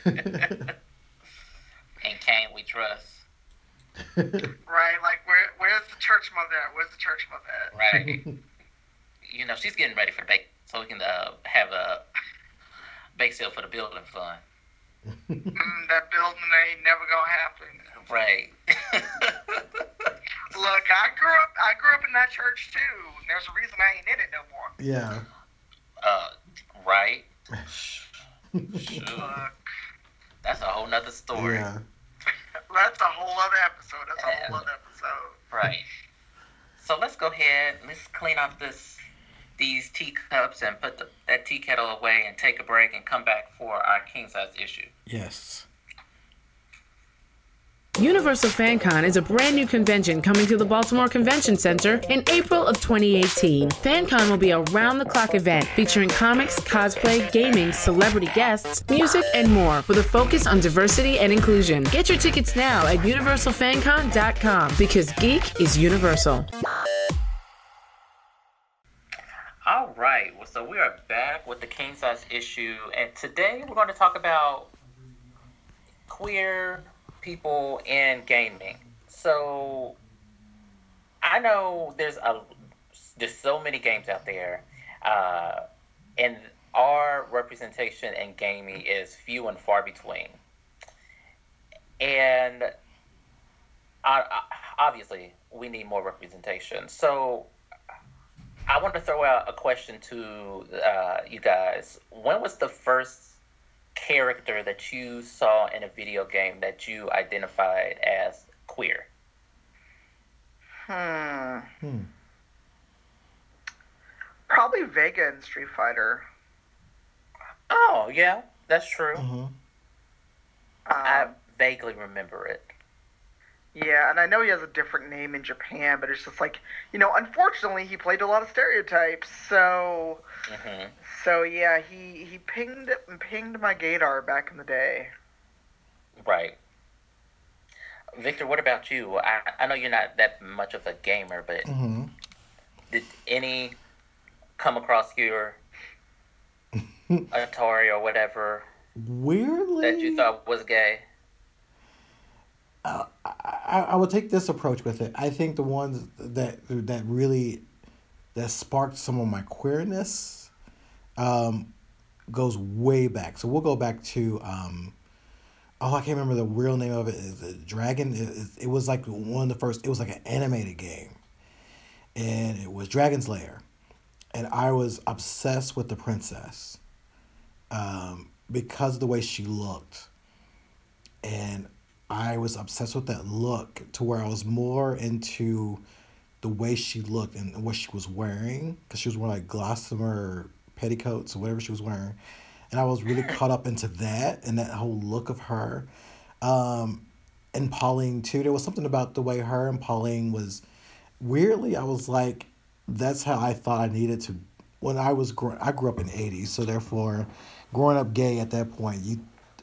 Speaker 2: and Kane we trust.
Speaker 3: Right, like where where's the church mother at? Where's the church mother at?
Speaker 2: Right. you know, she's getting ready for the bake, so we can uh, have a bake sale for the building fund.
Speaker 3: Mm, that building ain't never gonna happen.
Speaker 2: Right.
Speaker 3: Look, I grew up I grew up in that church too. and There's a reason I ain't in it no more.
Speaker 1: yeah.
Speaker 2: uh, right.
Speaker 3: Look,
Speaker 2: That's a whole nother story.
Speaker 1: Yeah.
Speaker 3: that's a whole other episode. That's a whole other episode.
Speaker 2: Right. So let's go ahead. Let's clean up this these teacups and put the, that tea kettle away and take a break and come back for our king size issue.
Speaker 1: Yes.
Speaker 4: Universal FanCon is a brand new convention coming to the Baltimore Convention Center in April of 2018. FanCon will be a round the clock event featuring comics, cosplay, gaming, celebrity guests, music, and more with a focus on diversity and inclusion. Get your tickets now at universalfancon.com because geek is universal.
Speaker 2: All right, well, so we are back with the king size issue, and today we're going to talk about queer people in gaming. So I know there's a there's so many games out there, uh, and our representation in gaming is few and far between. And I, I, obviously, we need more representation. So I want to throw out a question to uh, you guys. When was the first character that you saw in a video game that you identified as queer?
Speaker 3: Hmm. hmm. Probably Vega in Street Fighter.
Speaker 2: Oh yeah, that's true. Mm-hmm. Um, I vaguely remember it.
Speaker 3: Yeah, and I know he has a different name in Japan, but it's just like you know, unfortunately, he played a lot of stereotypes. So, mm-hmm. So yeah, he he pinged pinged my gaydar back in the day.
Speaker 2: Right. Victor, what about you? I, I know you're not that much of a gamer, but mm-hmm. did any come across your Atari or whatever
Speaker 1: weirdly
Speaker 2: that you thought was gay?
Speaker 1: Uh, I, I would take this approach with it. I think the ones that that really that sparked some of my queerness um, goes way back. So we'll go back to um, oh I can't remember the real name of it. Is it Dragon? It, it was like one of the first. It was like an animated game, and it was Dragon's Lair, and I was obsessed with the princess, um, because of the way she looked, and I was obsessed with that look to where I was more into the way she looked and what she was wearing because she was wearing like gossamer petticoats or whatever she was wearing. And I was really caught up into that and that whole look of her. Um, and Pauline too. There was something about the way her and Pauline was weirdly, I was like, that's how I thought I needed to when I was growing I grew up in the 80s, so therefore growing up gay at that point, you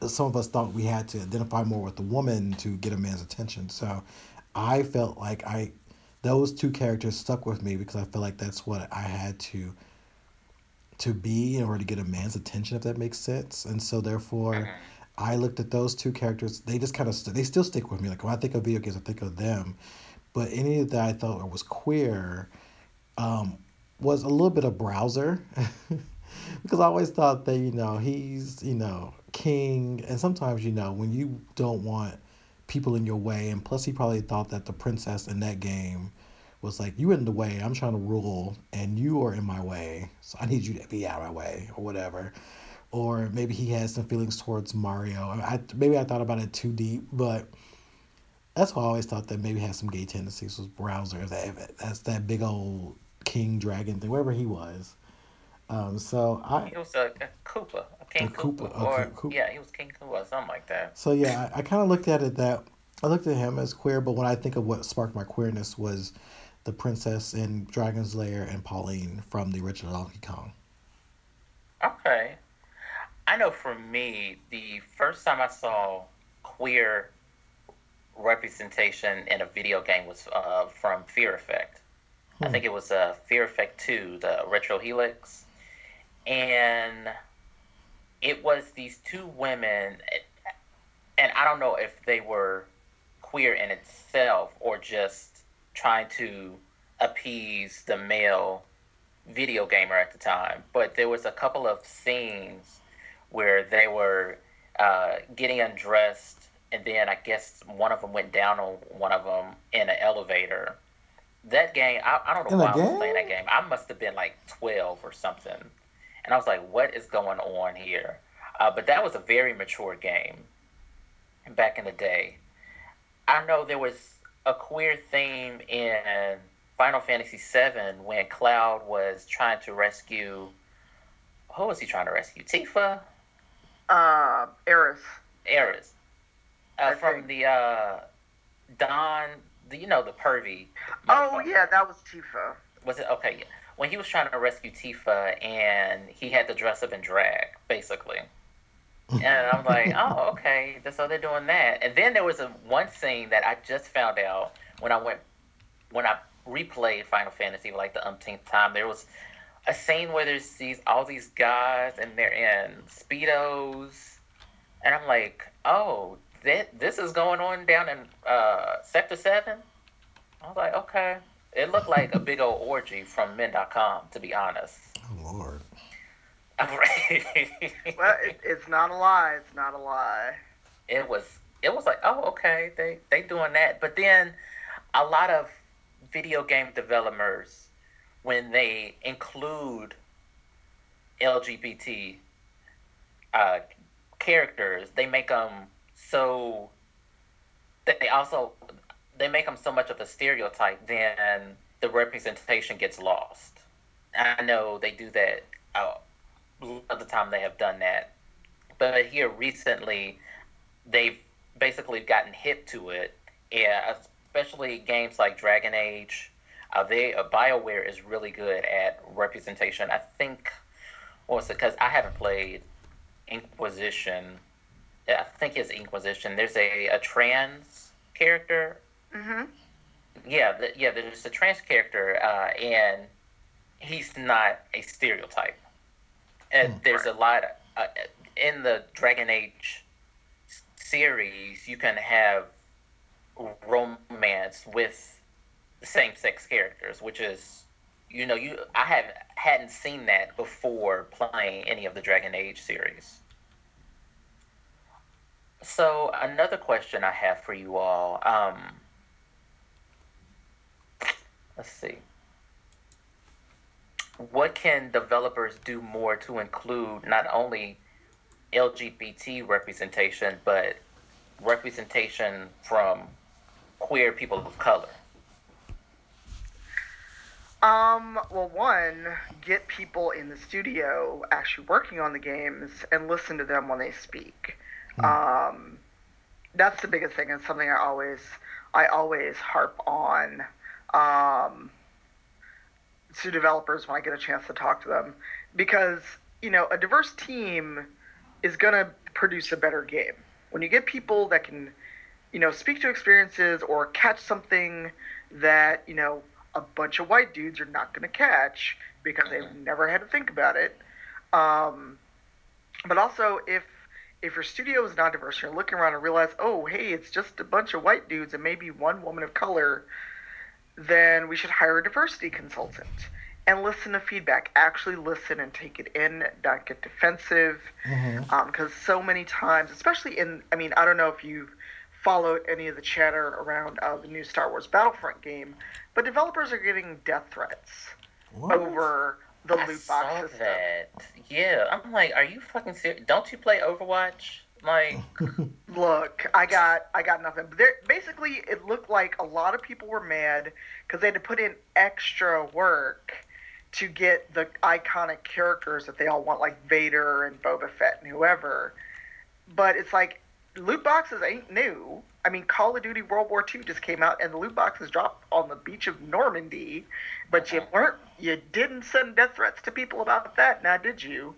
Speaker 1: some of us thought we had to identify more with the woman to get a man's attention. So I felt like I those two characters stuck with me because I felt like that's what I had to to be in order to get a man's attention if that makes sense. And so therefore mm-hmm. I looked at those two characters. They just kind of st- they still stick with me. Like when I think of video games, I think of them. But any that I thought was queer um, was a little bit of Bowser. because I always thought that you know he's you know king, and sometimes you know when you don't want people in your way, and plus he probably thought that the princess in that game was like, "You in the way? I'm trying to rule, and you are in my way, so I need you to be out of my way, or whatever." Or maybe he has some feelings towards Mario. I, maybe I thought about it too deep, but that's why I always thought that maybe had some gay tendencies was Bowser. That that's that big old king dragon thing, wherever he was. Um, so I
Speaker 2: he was a, a Koopa, a King a Koopa, Koopa, or Koopa. yeah, he was King Koopa, something like that.
Speaker 1: So yeah, I, I kind of looked at it that I looked at him as queer, but when I think of what sparked my queerness was the princess in Dragon's Lair and Pauline from the original Donkey Kong.
Speaker 2: Okay, I know for me, the first time I saw queer representation in a video game was uh, from Fear Effect. Hmm. I think it was uh, Fear Effect 2, the Retro Helix and it was these two women, and I don't know if they were queer in itself or just trying to appease the male video gamer at the time. But there was a couple of scenes where they were uh, getting undressed, and then I guess one of them went down on one of them in an elevator. That game, I, I don't know in why I was playing that game. I must have been like 12 or something and I was like, what is going on here? Uh, but that was a very mature game back in the day. I know there was a queer theme in Final Fantasy VII when Cloud was trying to rescue. Who was he trying to rescue? Tifa?
Speaker 3: Uh, Eris.
Speaker 2: Aeris. Uh, from think. the uh, Don, the, you know the pervy.
Speaker 3: Oh yeah, that was Tifa.
Speaker 2: Was it okay? yeah. When he was trying to rescue Tifa and he had to dress up in drag, basically. And I'm like, oh, okay. So they're doing that. And then there was a one scene that I just found out when I went when I replayed Final Fantasy like the umpteenth time. There was a scene where there's these all these guys and they're in speedos, and I'm like, oh, that this is going on down in uh, Sector Seven. I was like, okay. It looked like a big old orgy from Men.com, to be honest.
Speaker 1: Oh Lord.
Speaker 3: Well, it, it's not a lie. It's not a lie.
Speaker 2: it was it was like oh okay they they doing that but then a lot of video game developers when they include lgbt uh, characters they make them so they also they make them so much of a stereotype then the representation gets lost i know they do that uh, lot of the time they have done that but here recently they've basically gotten hip to it. Yeah, especially games like Dragon Age. Uh, they uh, Bioware is really good at representation. I think what was it? Because I haven't played Inquisition. I think it's Inquisition. There's a, a trans character.
Speaker 3: hmm
Speaker 2: Yeah, the, yeah. There's a trans character, uh, and he's not a stereotype. And
Speaker 1: Hmm.
Speaker 2: there's a lot uh, in the Dragon Age series. You can have romance with same-sex characters, which is, you know, you I have hadn't seen that before playing any of the Dragon Age series. So another question I have for you all. Um, let's see. What can developers do more to include not only LGBT representation, but representation from queer people of color?
Speaker 3: Um, well, one, get people in the studio actually working on the games and listen to them when they speak. Um, that's the biggest thing and something I always, I always harp on, um, to developers when I get a chance to talk to them because, you know, a diverse team is going to produce a better game. When you get people that can, you know, speak to experiences or catch something that, you know, a bunch of white dudes are not going to catch because they've never had to think about it. Um, but also, if if your studio is not diverse, you're looking around and realize, oh, hey, it's just a bunch of white dudes and maybe one woman of color, then we should hire a diversity consultant and listen to feedback. Actually listen and take it in. Not get defensive. Because so many times, especially in, I mean, I don't know if you've followed any of the chatter around uh, the new Star Wars Battlefront game, but developers are getting death threats
Speaker 1: What?
Speaker 3: over the
Speaker 2: I
Speaker 3: loot
Speaker 2: saw
Speaker 3: box system.
Speaker 2: that. Yeah, I'm like, are you fucking serious? Don't you play Overwatch? Like,
Speaker 3: Look, I got I got nothing. But there, basically, it looked like a lot of people were mad because they had to put in extra work to get the iconic characters that they all want, like Vader and Boba Fett and whoever. But it's like loot boxes ain't new. I mean, Call of Duty World War II just came out, and the loot boxes dropped on the beach of Normandy. But you uh-huh. weren't, you didn't send death threats to people about that, now did you?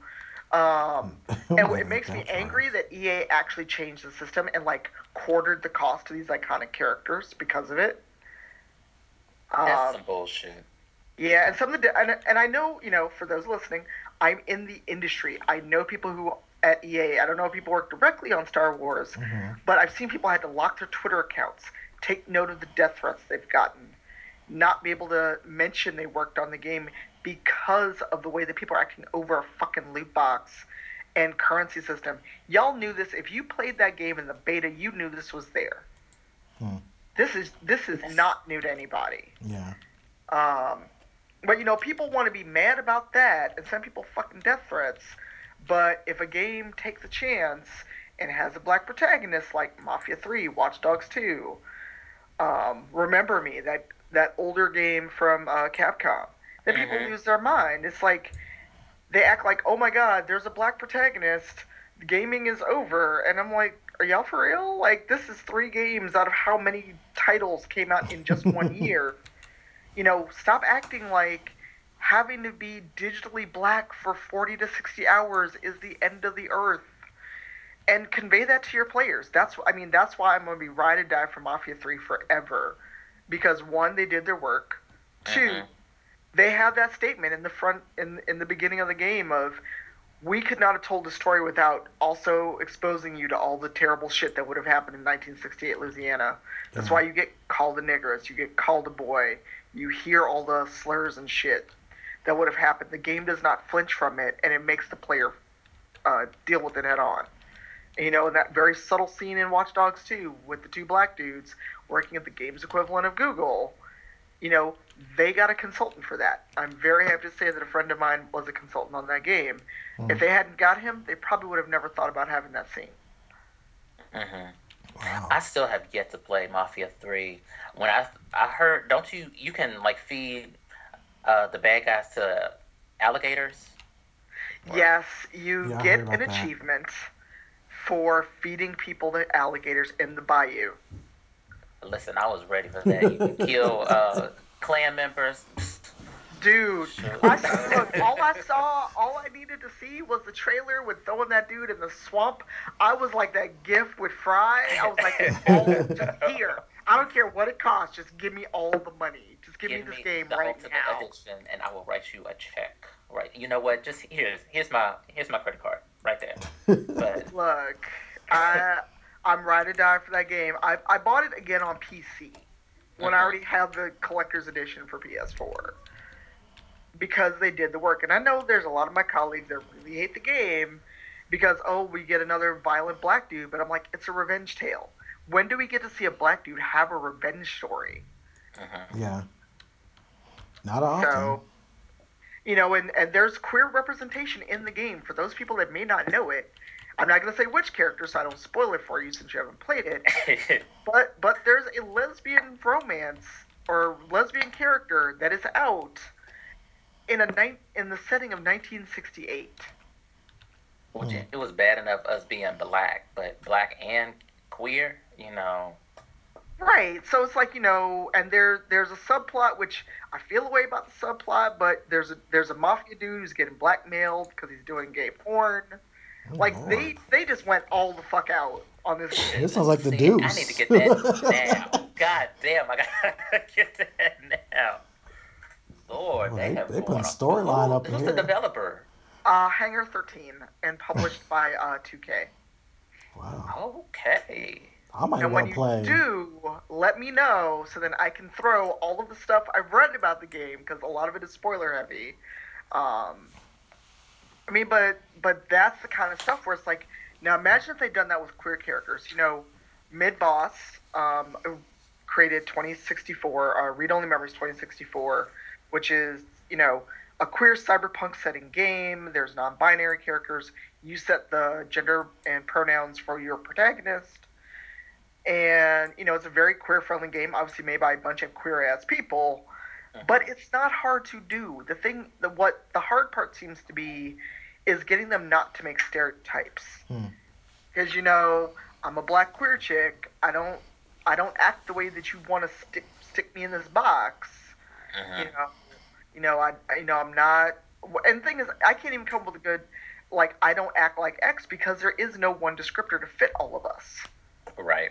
Speaker 3: Um, and it makes me
Speaker 1: That's
Speaker 3: angry that EA actually changed the system and like quartered the cost of these iconic characters because of it.
Speaker 2: that's
Speaker 3: Um,
Speaker 2: some bullshit.
Speaker 3: yeah, and some of the and, and I know you know for those listening, I'm in the industry. I know people who at EA. I don't know if people work directly on Star Wars, but I've seen people had to lock their Twitter accounts, take note of the death threats they've gotten, not be able to mention they worked on the game because of the way that people are acting over a fucking loot box and currency system. Y'all knew this. If you played that game in the beta, you knew this was there.
Speaker 1: Hmm.
Speaker 3: This is this is not new to anybody.
Speaker 1: Yeah.
Speaker 3: Um, but you know, people want to be mad about that and send people fucking death threats. But if a game takes a chance and has a black protagonist like Mafia 3, Watch Dogs 2, um, Remember Me, that that older game from uh, Capcom, then people
Speaker 2: Mhm.
Speaker 3: lose their mind. It's like they act like, oh my god, there's a black protagonist. Gaming is over, and I'm like, are y'all for real? Like, this is three games out of how many titles came out in just one year. You know, stop acting like having to be digitally black for 40 to 60 hours is the end of the earth. And convey that to your players. That's, I mean, that's why I'm going to be ride or die for Mafia 3 forever. Because one, they did their work. 2
Speaker 2: Mhm.
Speaker 3: They have that statement in the front, in, in the beginning of the game of, we could not have told the story without also exposing you to all the terrible shit that would have happened in 1968 Louisiana. That's
Speaker 1: Yeah.
Speaker 3: why you get called a nigger, you get called a boy, you hear all the slurs and shit that would have happened. The game does not flinch from it, and it makes the player uh, deal with it head on. You know, that very subtle scene in Watch Dogs 2 with the two black dudes working at the game's equivalent of Google, you know, they got a consultant for that. I'm very happy to say that a friend of mine was a consultant on that game. If they hadn't got him, they probably would have never thought about having that scene.
Speaker 2: hmm
Speaker 1: Wow.
Speaker 2: I still have yet to play Mafia Three. When I I heard, don't you you can like feed uh, the bad guys to alligators?
Speaker 3: Yes, you
Speaker 1: Yeah,
Speaker 3: get an
Speaker 1: that.
Speaker 3: achievement for feeding people to alligators in the bayou.
Speaker 2: Listen, I was ready for that. You can kill uh, Klan members.
Speaker 3: Dude, I look, all I saw, all I needed to see was the trailer with throwing that dude in the swamp. I was like that gif with Fry. I was like, it's all just here. I don't care what it costs. Just give me all the money. Just give, me this game
Speaker 2: the
Speaker 3: right
Speaker 2: ultimate
Speaker 3: now.
Speaker 2: edition, and I will write you a check. Right? You know what? Just here's here's my here's my credit card right there. But
Speaker 3: Look, I I'm ride or die for that game. I I bought it again on PC when I
Speaker 2: Mhm.
Speaker 3: already have the collector's edition for PS4 because they did the work. And I know there's a lot of my colleagues that really hate the game because oh we get another violent black dude, but I'm like it's a revenge tale. When do we get to see a black dude have a revenge story?
Speaker 2: mhm.
Speaker 1: yeah. Not often.
Speaker 3: So, you know, and, and there's queer representation in the game. For those people that may not know it, I'm not going to say which character, so I don't spoil it for you since you haven't played it. But but there's a lesbian romance or lesbian character that is out in a night in the setting of 1968.
Speaker 2: Which it, it was bad enough us being black, but black and queer, you know.
Speaker 3: Right. So it's like you know, and there there's a subplot which I feel a way about the subplot, but there's a there's a mafia dude who's getting blackmailed because he's doing gay porn.
Speaker 1: Oh,
Speaker 3: Like
Speaker 1: Lord.
Speaker 3: they they just went all the fuck out on this. game.
Speaker 1: This sounds like the
Speaker 2: See,
Speaker 1: Deuce.
Speaker 2: I need to get that now. God damn, I gotta get that now. Lord,
Speaker 1: Oh,
Speaker 2: they,
Speaker 1: they-
Speaker 2: have
Speaker 1: they
Speaker 2: gone
Speaker 1: putting
Speaker 2: on-
Speaker 1: storyline
Speaker 2: Who-
Speaker 1: up
Speaker 2: Who's
Speaker 1: here.
Speaker 2: the developer?
Speaker 3: Uh, Hangar 13 and published by uh, 2K.
Speaker 1: Wow.
Speaker 2: Okay.
Speaker 1: I might
Speaker 3: And when
Speaker 1: want
Speaker 3: you
Speaker 1: to play.
Speaker 3: do, let me know so then I can throw all of the stuff I've read about the game because a lot of it is spoiler heavy. Um, I mean, but but that's the kind of stuff where it's like, now imagine if they'd done that with queer characters. You know, Mid Boss um, created 2064, uh, Read Only Memories 2064, which is you know a queer cyberpunk setting game. There's non-binary characters. You set the gender and pronouns for your protagonist and you know it's a very queer friendly game obviously made by a bunch of queer ass people but it's not hard to do the thing the what the hard part seems to be is getting them not to make stereotypes
Speaker 1: Hmm.
Speaker 3: because you know i'm a black queer chick i don't i don't act the way that you want to stick stick me in this box
Speaker 2: Mhm.
Speaker 3: you know you know I, I you know i'm not and the thing is i can't even come up with a good like i don't act like x because there is no one descriptor to fit all of us
Speaker 2: Right.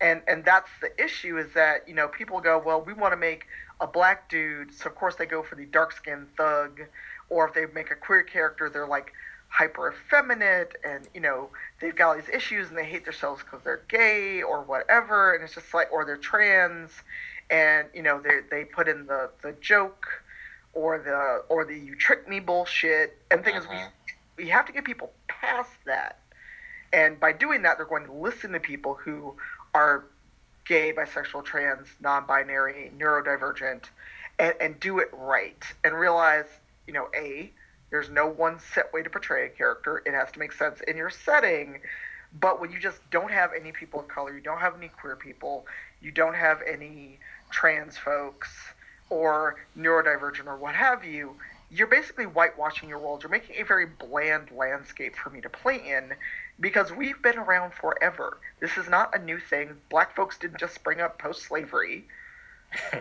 Speaker 3: And and that's the issue is that you know people go well we want to make a black dude so of course they go for the dark skinned thug or if they make a queer character they're like hyper effeminate and you know they've got all these issues and they hate themselves because they're gay or whatever and it's just like or they're trans and you know they they put in the the joke or the or the you trick me bullshit and the thing is
Speaker 2: Mhm.
Speaker 3: we we have to get people past that and by doing that they're going to listen to people who are gay, bisexual, trans, non-binary, neurodivergent, and, and do it right and realize, you know, a there's no one set way to portray a character. It has to make sense in your setting. But when you just don't have any people of color, you don't have any queer people, you don't have any trans folks or neurodivergent or what have you, you're basically whitewashing your world. You're making a very bland landscape for me to play in because we've been around forever. This is not a new thing. Black folks didn't just spring up post slavery.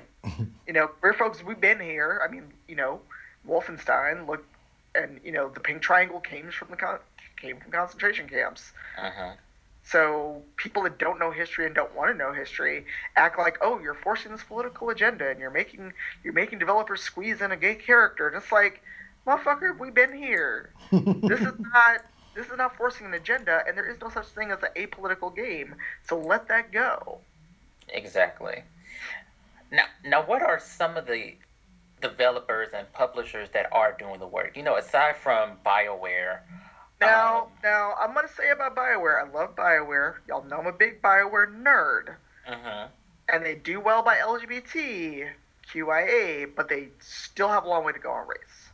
Speaker 3: you know, queer folks, we've been here. I mean, you know, Wolfenstein, look, and you know, the Pink Triangle came from the con- came from concentration camps.
Speaker 2: Uh-huh.
Speaker 3: So people that don't know history and don't want to know history act like, oh, you're forcing this political agenda and you're making you're making developers squeeze in a gay character, and it's like, motherfucker, we've been here. this is not this is not forcing an agenda, and there is no such thing as an apolitical game. So let that go.
Speaker 2: Exactly. Now, now, what are some of the developers and publishers that are doing the work? You know, aside from Bioware.
Speaker 3: Now,
Speaker 2: um,
Speaker 3: now I'm gonna say about Bioware. I love Bioware. Y'all know I'm a big Bioware nerd,
Speaker 2: mhm.
Speaker 3: and they do well by LGBT QIA, but they still have a long way to go on race.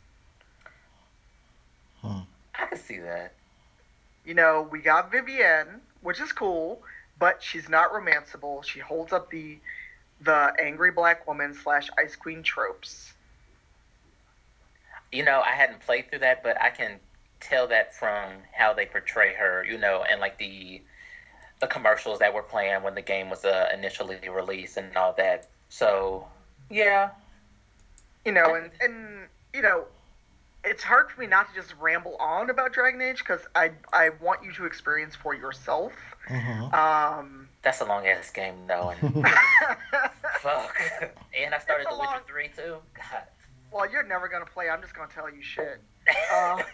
Speaker 2: I can see that.
Speaker 3: You know, we got Vivienne, which is cool, but she's not romanceable. She holds up the the angry black woman slash ice queen tropes.
Speaker 2: You know, I hadn't played through that, but I can tell that from how they portray her. You know, and like the the commercials that were playing when the game was uh, initially released and all that. So, yeah,
Speaker 3: You know, and and you know, it's hard for me not to just ramble on about Dragon Age because I I want you to experience for yourself.
Speaker 1: Mhm.
Speaker 3: Um,
Speaker 2: that's a long ass game though, and fuck. and I started
Speaker 3: It's a
Speaker 2: The Witcher
Speaker 3: long-
Speaker 2: three too. God.
Speaker 3: well, you're never gonna play. I'm just gonna tell you shit. Uh,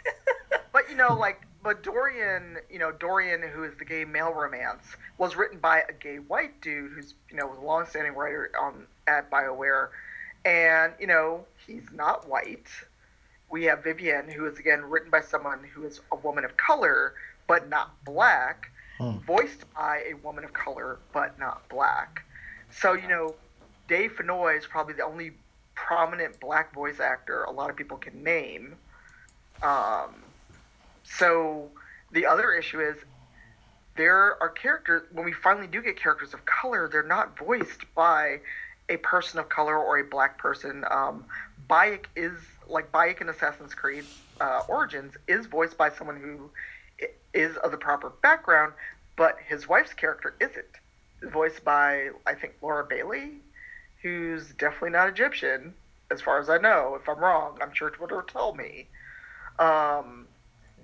Speaker 3: But you know, like, but Dorian, you know, Dorian, who is the gay male romance, was written by a gay white dude who's, you know, was a long-standing writer on at Bioware, and you know, he's not white. We have Vivienne, who is again written by someone who is a woman of color but not black,
Speaker 1: Hmm.
Speaker 3: voiced by a woman of color but not black. So you know, Dave Fennoy is probably the only prominent black voice actor a lot of people can name. Um, so the other issue is there are characters when we finally do get characters of color, they're not voiced by a person of color or a black person. Um, Bayek is like Bayek in Assassin's Creed uh, Origins is voiced by someone who is of the proper background, but his wife's character isn't. Voiced by I think Laura Bailey, who's definitely not Egyptian, as far as I know. If I'm wrong, I'm sure Twitter will tell me. Um,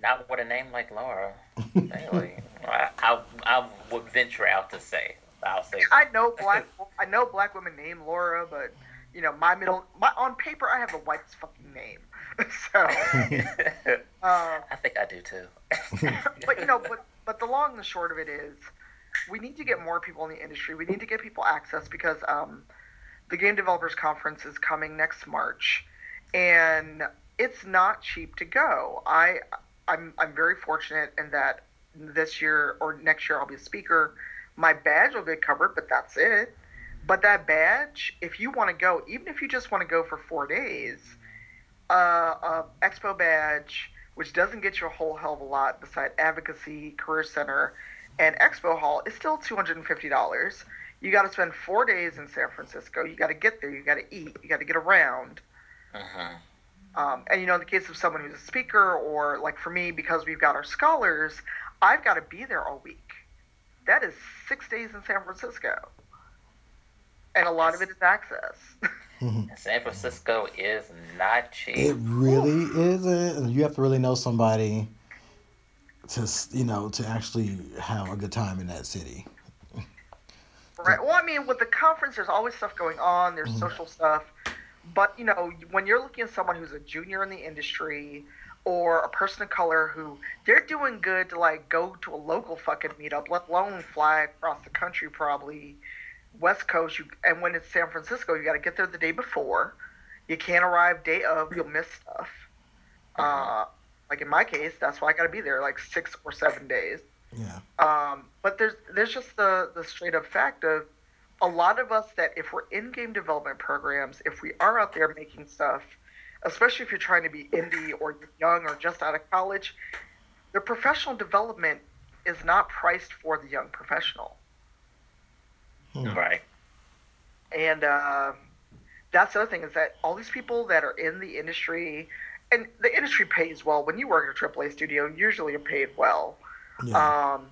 Speaker 2: Not with a name like Laura. Bailey. I, I, I would venture out to say. I'll say.
Speaker 3: I know black. I know black women named Laura, but you know my middle. My on paper, I have the whitest fucking name. so, uh,
Speaker 2: I think I do too.
Speaker 3: but you know, but but the long and the short of it is, we need to get more people in the industry. We need to get people access because um, the Game Developers Conference is coming next March, and it's not cheap to go. I I'm I'm very fortunate in that this year or next year I'll be a speaker. My badge will get covered, but that's it. But that badge, if you want to go, even if you just want to go for four days, uh, a expo badge, which doesn't get you a whole hell of a lot beside advocacy, career center, and expo hall, is still two hundred and fifty dollars. You got to spend four days in San Francisco. You got to get there. You got to eat. You got to get around.
Speaker 2: Mhm.
Speaker 3: Um, and you know, in the case of someone who's a speaker, or like for me, because we've got our scholars, I've got to be there all week. That is six days in San Francisco, and a lot of it is access. Mm-hmm.
Speaker 2: San Francisco is not cheap.
Speaker 1: It really isn't. You have to really know somebody to you know to actually have a good time in that city.
Speaker 3: Right. Well, I mean, with the conference, there's always stuff going on. There's mm-hmm. social stuff, but you know, when you're looking at someone who's a junior in the industry or a person of color who they're doing good to like go to a local fucking meetup, let alone fly across the country, probably West Coast. You and when it's San Francisco, you got to get there the day before. You can't arrive day of. You'll miss stuff. Uh, like in my case, that's why I got to be there like six or seven days.
Speaker 1: Yeah.
Speaker 3: Um, but there's there's just the the straight up fact of a lot of us that if we're in game development programs, if we are out there making stuff, especially if you're trying to be indie or young or just out of college, the professional development is not priced for the young professional.
Speaker 2: Right.
Speaker 3: And uh, that's the other thing is that all these people that are in the industry, and the industry pays well. When you work at a AAA studio, usually you're paid well.
Speaker 1: Yeah.
Speaker 3: Um,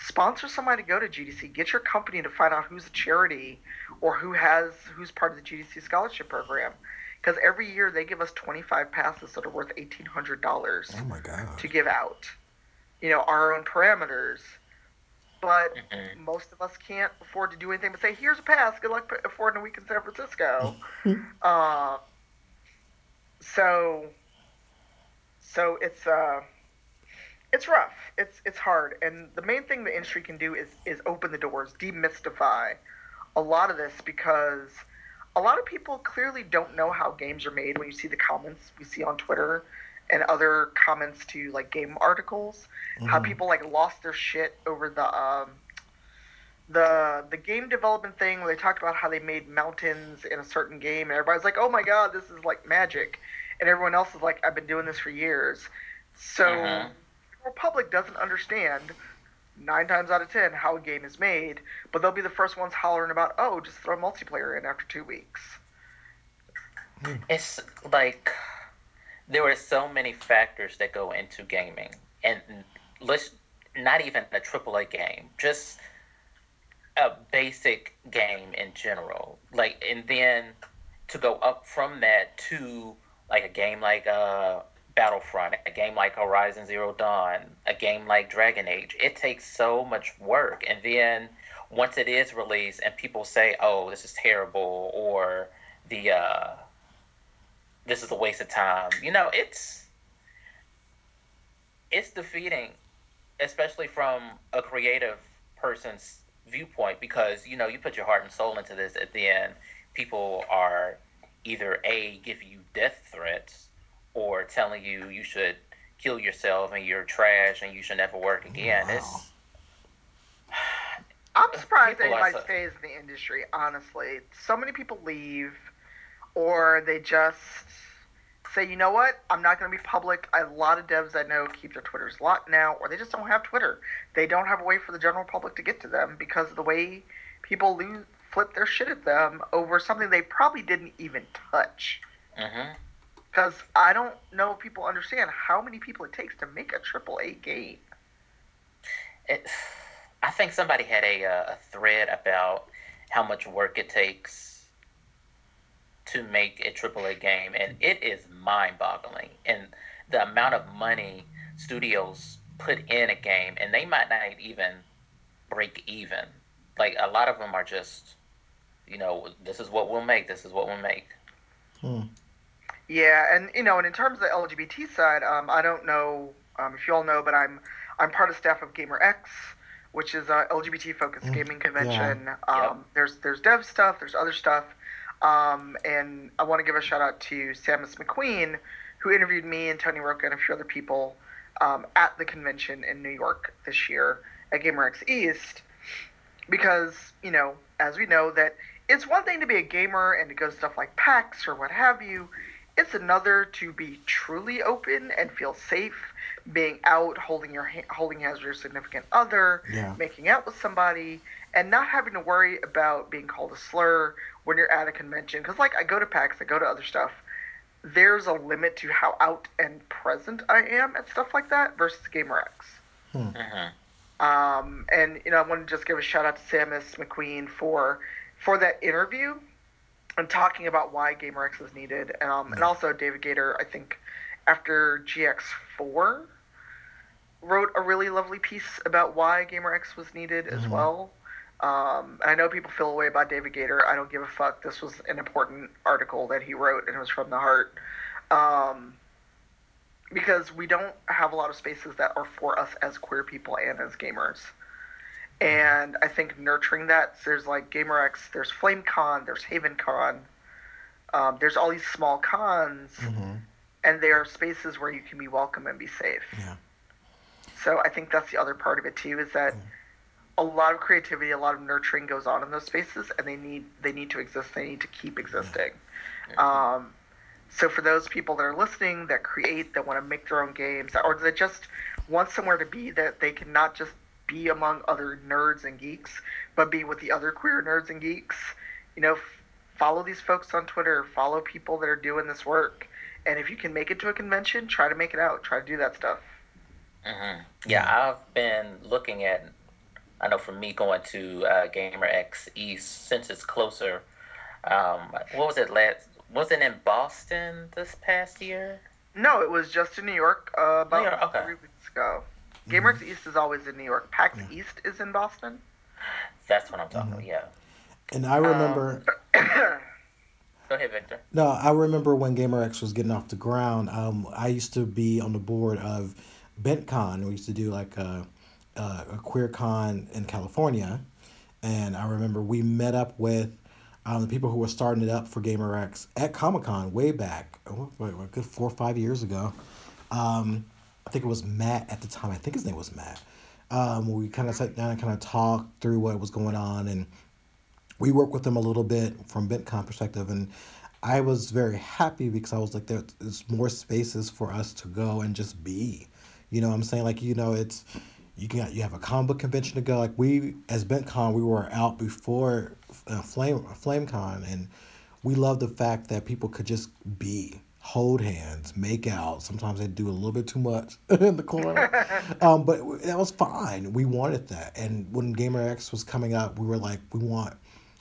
Speaker 3: sponsor somebody to go to GDC. Get your company to find out who's a charity or who has who's part of the GDC scholarship program. Because every year they give us 25 passes that are worth $1,800
Speaker 1: oh my god.
Speaker 3: to give out. You know, our own parameters. But
Speaker 2: Mhm.
Speaker 3: most of us can't afford to do anything but say, here's a pass. Good luck affording a week in San Francisco. uh, so, so it's uh, it's rough. It's it's hard. And the main thing the industry can do is is open the doors, demystify a lot of this because a lot of people clearly don't know how games are made when you see the comments we see on Twitter and other comments to like game articles how
Speaker 1: Mhm.
Speaker 3: people like lost their shit over the um the the game development thing where they talked about how they made mountains in a certain game and everybody's like oh my god this is like magic and everyone else is like i've been doing this for years so
Speaker 2: Mhm.
Speaker 3: the public doesn't understand nine times out of ten how a game is made but they'll be the first ones hollering about oh just throw multiplayer in after two weeks
Speaker 2: It's like there are so many factors that go into gaming, and let's not even a AAA game, just a basic game in general. Like, and then to go up from that to like a game like uh, Battlefront, a game like Horizon Zero Dawn, a game like Dragon Age, it takes so much work, and then once it is released and people say, "Oh, this is terrible," or the uh, this is a waste of time. You know, it's it's defeating, especially from a creative person's viewpoint, because you know you put your heart and soul into this. At the end, people are either a giving you death threats or telling you you should kill yourself and you're trash and you should never work again.
Speaker 1: Wow.
Speaker 2: It's
Speaker 3: I'm surprised
Speaker 2: People
Speaker 3: anybody
Speaker 2: so-
Speaker 3: stays in the industry, honestly. So many people leave, or they just say, you know what, I'm not going to be public. A lot of devs I know keep their Twitters locked now, or they just don't have Twitter. They don't have a way for the general public to get to them because of the way people lose, flip their shit at them over something they probably didn't even touch. Because I don't know if people understand how many people it takes to make a triple A game.
Speaker 2: it, I think somebody had a, uh, a thread about how much work it takes to make a AAA game, and it is mind-boggling. And the amount of money studios put in a game, and they might not even break even. Like a lot of them are just, you know, this is what we'll make. This is what we'll make. Hmm.
Speaker 3: Yeah, and you know, and in terms of the LGBT side, um, I don't know um, if you all know, but I'm I'm part of staff of GaymerX, which is a LGBT focused
Speaker 1: Mm,
Speaker 3: gaming convention.
Speaker 2: Yep.
Speaker 3: Um, There's there's dev stuff, there's other stuff, um, and I want to give a shout out to Samus McQueen, who interviewed me and Tony Roca and a few other people um, at the convention in New York this year at GaymerX East, because you know, as we know, that it's one thing to be a gamer and to go to stuff like PAX or what have you. It's another to be truly open and feel safe, being out, holding your ha- holding hands with your significant other,
Speaker 1: Yeah.
Speaker 3: making out with somebody, and not having to worry about being called a slur when you're at a convention. Because like I go to PAX, I go to other stuff. There's a limit to how out and present I am at stuff like that versus GaymerX.
Speaker 2: hmm
Speaker 3: Um, and you know, I want to just give a shout out to Samus McQueen for for that interview and talking about why GaymerX is needed. Um, and also David Gaider, I think, after GX4, wrote a really lovely piece about why GaymerX was needed as
Speaker 1: Mhm.
Speaker 3: well. Um, and I know people feel away about David Gaider. I don't give a fuck. This was an important article that he wrote, and it was from the heart. Um, because we don't have a lot of spaces that are for us as queer people and as gamers. And I think nurturing that, there's like GaymerX, there's FlameCon, there's HavenCon, um, there's all these small cons,
Speaker 1: hmm
Speaker 3: and they are spaces where you can be welcome and be safe.
Speaker 1: Yeah.
Speaker 3: So I think that's the other part of it too, is that a lot of creativity, a lot of nurturing goes on in those spaces, and they need they need to exist. They need to keep existing. Um, so for those people that are listening, that create, that want to make their own games, or that just want somewhere to be, that they can not just be among other nerds and geeks, but be with the other queer nerds and geeks. You know, f- follow these folks on Twitter. Follow people that are doing this work. And if you can make it to a convention, try to make it out. Try to do that stuff.
Speaker 2: Mm-hmm. Yeah, I've been looking at. I know for me going to uh, GaymerX East since it's closer. Um, what was it last? Was it in Boston this past year?
Speaker 3: No, it was just in New York uh, about
Speaker 2: New York, okay.
Speaker 3: three weeks ago. GaymerX East is always in New York. PAX East is in Boston.
Speaker 2: That's what I'm talking about. Yeah.
Speaker 1: And I remember.
Speaker 2: Go ahead, Victor.
Speaker 1: No, I remember when GaymerX was getting off the ground. Um, I used to be on the board of BentCon. We used to do like a, a, a queer con in California, and I remember we met up with um, the people who were starting it up for GaymerX at Comic Con way back, oh, wait, wait, good four or five years ago. Um, I think it was Matt at the time. I think his name was Matt. Um, we kind of sat down and kind of talked through what was going on, and we worked with them a little bit from BentCon perspective, and I was very happy because I was like, there's more spaces for us to go and just be. You know I'm saying? Like, you know, it's you can you have a comic book convention to go. Like we as BentCon, we were out before uh, Flame FlameCon, and we love the fact that people could just be, hold hands, make out. Sometimes they do a little bit too much in the corner, um, but that was fine. We wanted that, and when GaymerX was coming up, we were like, we want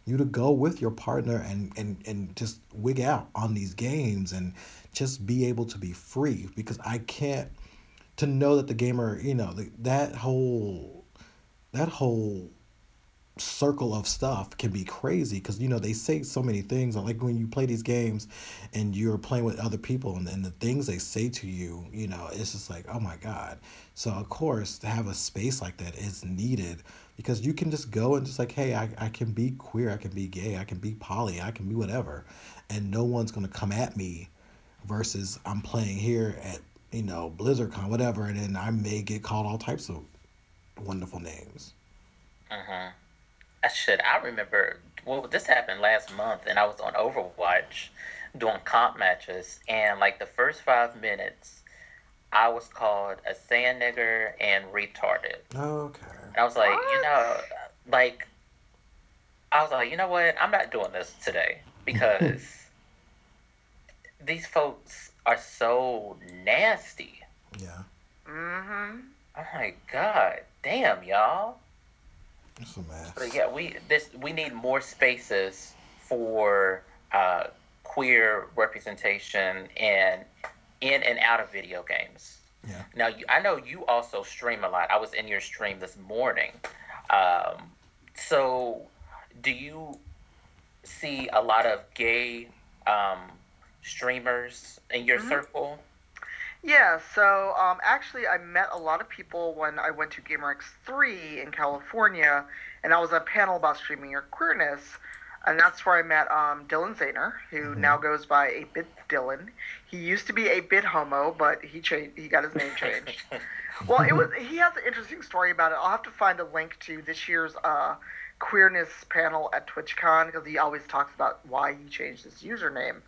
Speaker 1: you to go with your partner and and and just wig out on these games and just be able to be free because I can't to know that the gamer, you know, the, that whole that whole circle of stuff can be crazy because you know they say so many things like when you play these games and you're playing with other people and, and the things they say to you you know it's just like oh my god. So of course to have a space like that is needed because you can just go and just like hey I, I can be queer i can be gay i can be poly i can be whatever and no one's going to come at me versus i'm playing here at you know, BlizzardCon, whatever, and then I may get called all types of wonderful names.
Speaker 2: Mm-hmm. I should. I remember. Well, this happened last month, and I was on Overwatch doing comp matches, and like the first five minutes, I was called a sand nigger and retarded.
Speaker 1: Okay.
Speaker 2: And I was like, what? you know, like, I was like, you know what? I'm not doing this today because these folks are so nasty.
Speaker 1: Yeah.
Speaker 3: Mm-hmm.
Speaker 2: Oh my god, damn y'all.
Speaker 1: It's a mess.
Speaker 2: But yeah, we this we need more spaces for uh, queer representation and in and out of video games.
Speaker 1: Yeah.
Speaker 2: Now you, I know you also stream a lot. I was in your stream this morning. Um, so, do you see a lot of gay um, streamers in your mm-hmm. circle?
Speaker 3: Yeah, so um, actually, I met a lot of people when I went to GaymerX3 in California, and I was on a panel about streaming your queerness, and that's where I met um, Dylan Zayner, who mm-hmm. now goes by 8-Bit Dylan. He used to be 8-Bit Homo, but he changed. He got his name changed. well, it was. He has an interesting story about it. I'll have to find a link to this year's uh, queerness panel at TwitchCon because he always talks about why he changed his username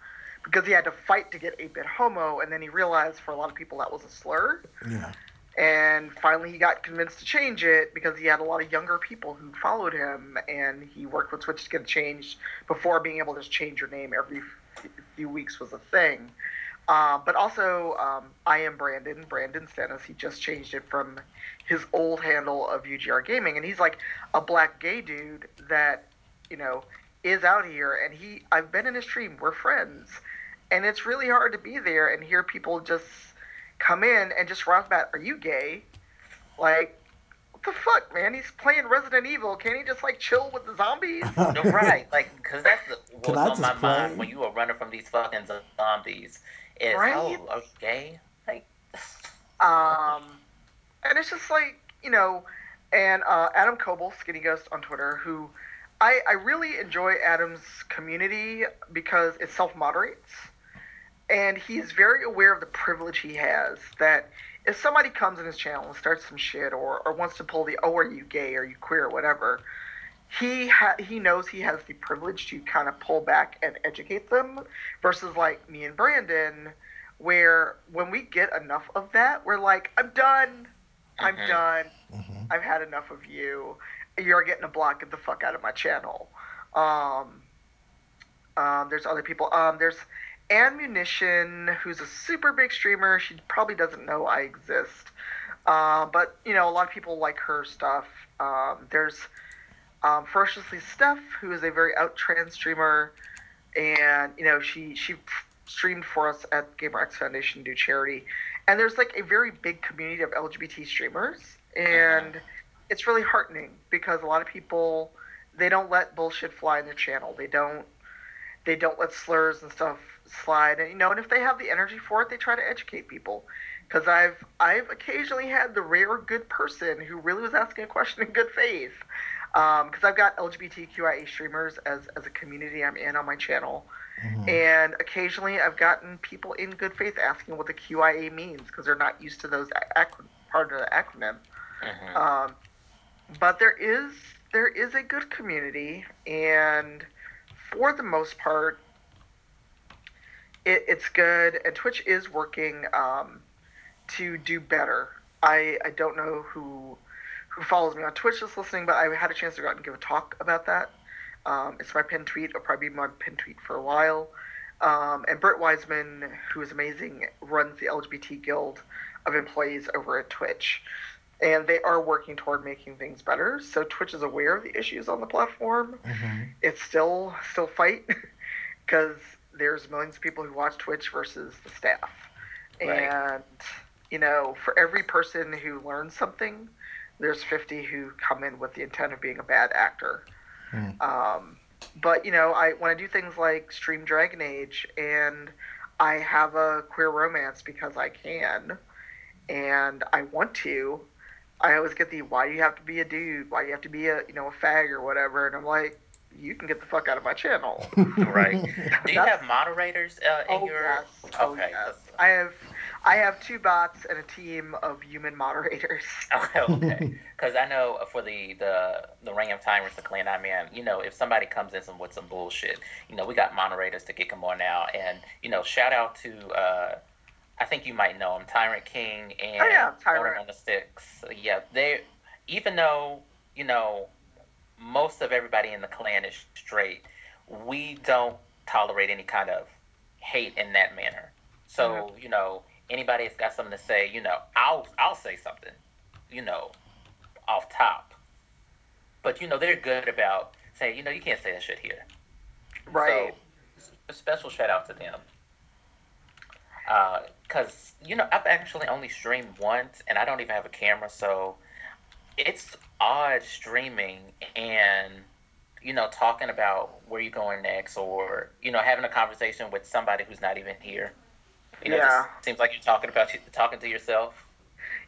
Speaker 3: because he had to fight to get 8-bit homo and then he realized for a lot of people that was a slur.
Speaker 1: Yeah.
Speaker 3: And finally he got convinced to change it because he had a lot of younger people who followed him and he worked with twitch to get it changed before being able to just change your name every few weeks was a thing. Uh, but also um, i am brandon brandon stennis. He just changed it from his old handle of ugr gaming and he's like a black gay dude that you know is out here and he i've been in his stream. We're friends and it's really hard to be there and hear people just come in and just rock about, "Are you gay?" Like, what the fuck, man? He's playing Resident Evil. Can't he just like chill with the zombies?
Speaker 2: no, right, like, because that's what's on my play? mind when you were running from these fucking zombies. Is right? oh, are you gay? Like,
Speaker 3: um, and it's just like you know, and uh, Adam Koebel, Skinny Ghost on Twitter, who. I, I really enjoy Adam's community because it self moderates and he's very aware of the privilege he has that if somebody comes in his channel and starts some shit or, or wants to pull the oh are you gay? Are you queer? Or whatever he ha- he knows he has the privilege to kind of pull back and educate them versus like me and brandon where when we get enough of that we're like i'm done. I'm mm-hmm. done. Mm-hmm. i've had enough of you. You're getting a block get the fuck out of my channel. Um, um, there's other people. Um, there's Ammunition, who's a super big streamer. She probably doesn't know I exist. Uh, but you know, a lot of people like her stuff. Um, there's um, Ferociously Steph, who is a very out trans streamer, and you know she she streamed for us at GaymerX Foundation to do charity, and there's like a very big community of LGBT streamers, and uh-huh. it's really heartening because a lot of people they don't let bullshit fly in their channel. They don't they don't let slurs and stuff slide, and you know, and if they have the energy for it, they try to educate people because I've I've occasionally had the rare good person who really was asking a question in good faith. Because um, I've got LGBTQIA streamers as, as a community I'm in on my channel. Mm-hmm. And occasionally I've gotten people in good faith asking what the QIA means because they're not used to those ac- part of the acronym. Mm-hmm. Um, but there is there is a good community, and for the most part, it, it's good. And Twitch is working. Um, to do better. I I don't know who who follows me on Twitch is listening, but I had a chance to go out and give a talk about that. Um, it's my pin tweet. It'll probably be my pin tweet for a while. Um, and Bert Wiseman, who is amazing, runs the LGBT Guild of employees over at Twitch. And they are working toward making things better. So Twitch is aware of the issues on the platform. Mm-hmm. It's still still fight because there's millions of people who watch Twitch versus the staff. Right. And you know, for every person who learns something, there's 50 who come in with the intent of being a bad actor. Mm. Um, but you know, I when I do things like stream Dragon Age and I have a queer romance because I can, and I want to. I always get the why do you have to be a dude? Why do you have to be a you know a fag or whatever? And I'm like, you can get the fuck out of my channel.
Speaker 2: right. Do you have moderators uh, in
Speaker 3: oh,
Speaker 2: your?
Speaker 3: Yes. Oh, okay. Yes. I have I have two bots and a team of human moderators.
Speaker 2: okay, because I know for the the the Ring of Timers, the clan I'm in, you know, if somebody comes in some, with some bullshit, you know, we got moderators to kick them on now, and you know, shout out to. Uh, I think you might know him, Tyrant King and
Speaker 3: oh, yeah, Tyrant
Speaker 2: on the Sticks. Yeah, they even though you know most of everybody in the clan is straight, we don't tolerate any kind of hate in that manner. So mm-hmm. you know, anybody that's got something to say, you know, I'll I'll say something, you know, off top. But you know, they're good about saying, you know, you can't say that shit here.
Speaker 3: Right.
Speaker 2: So, a special shout out to them. Because, uh, you know, I've actually only streamed once and I don't even have a camera, so it's odd streaming and, you know, talking about where you're going next or, you know, having a conversation with somebody who's not even here. You know, yeah. seems like you're talking about you talking to yourself.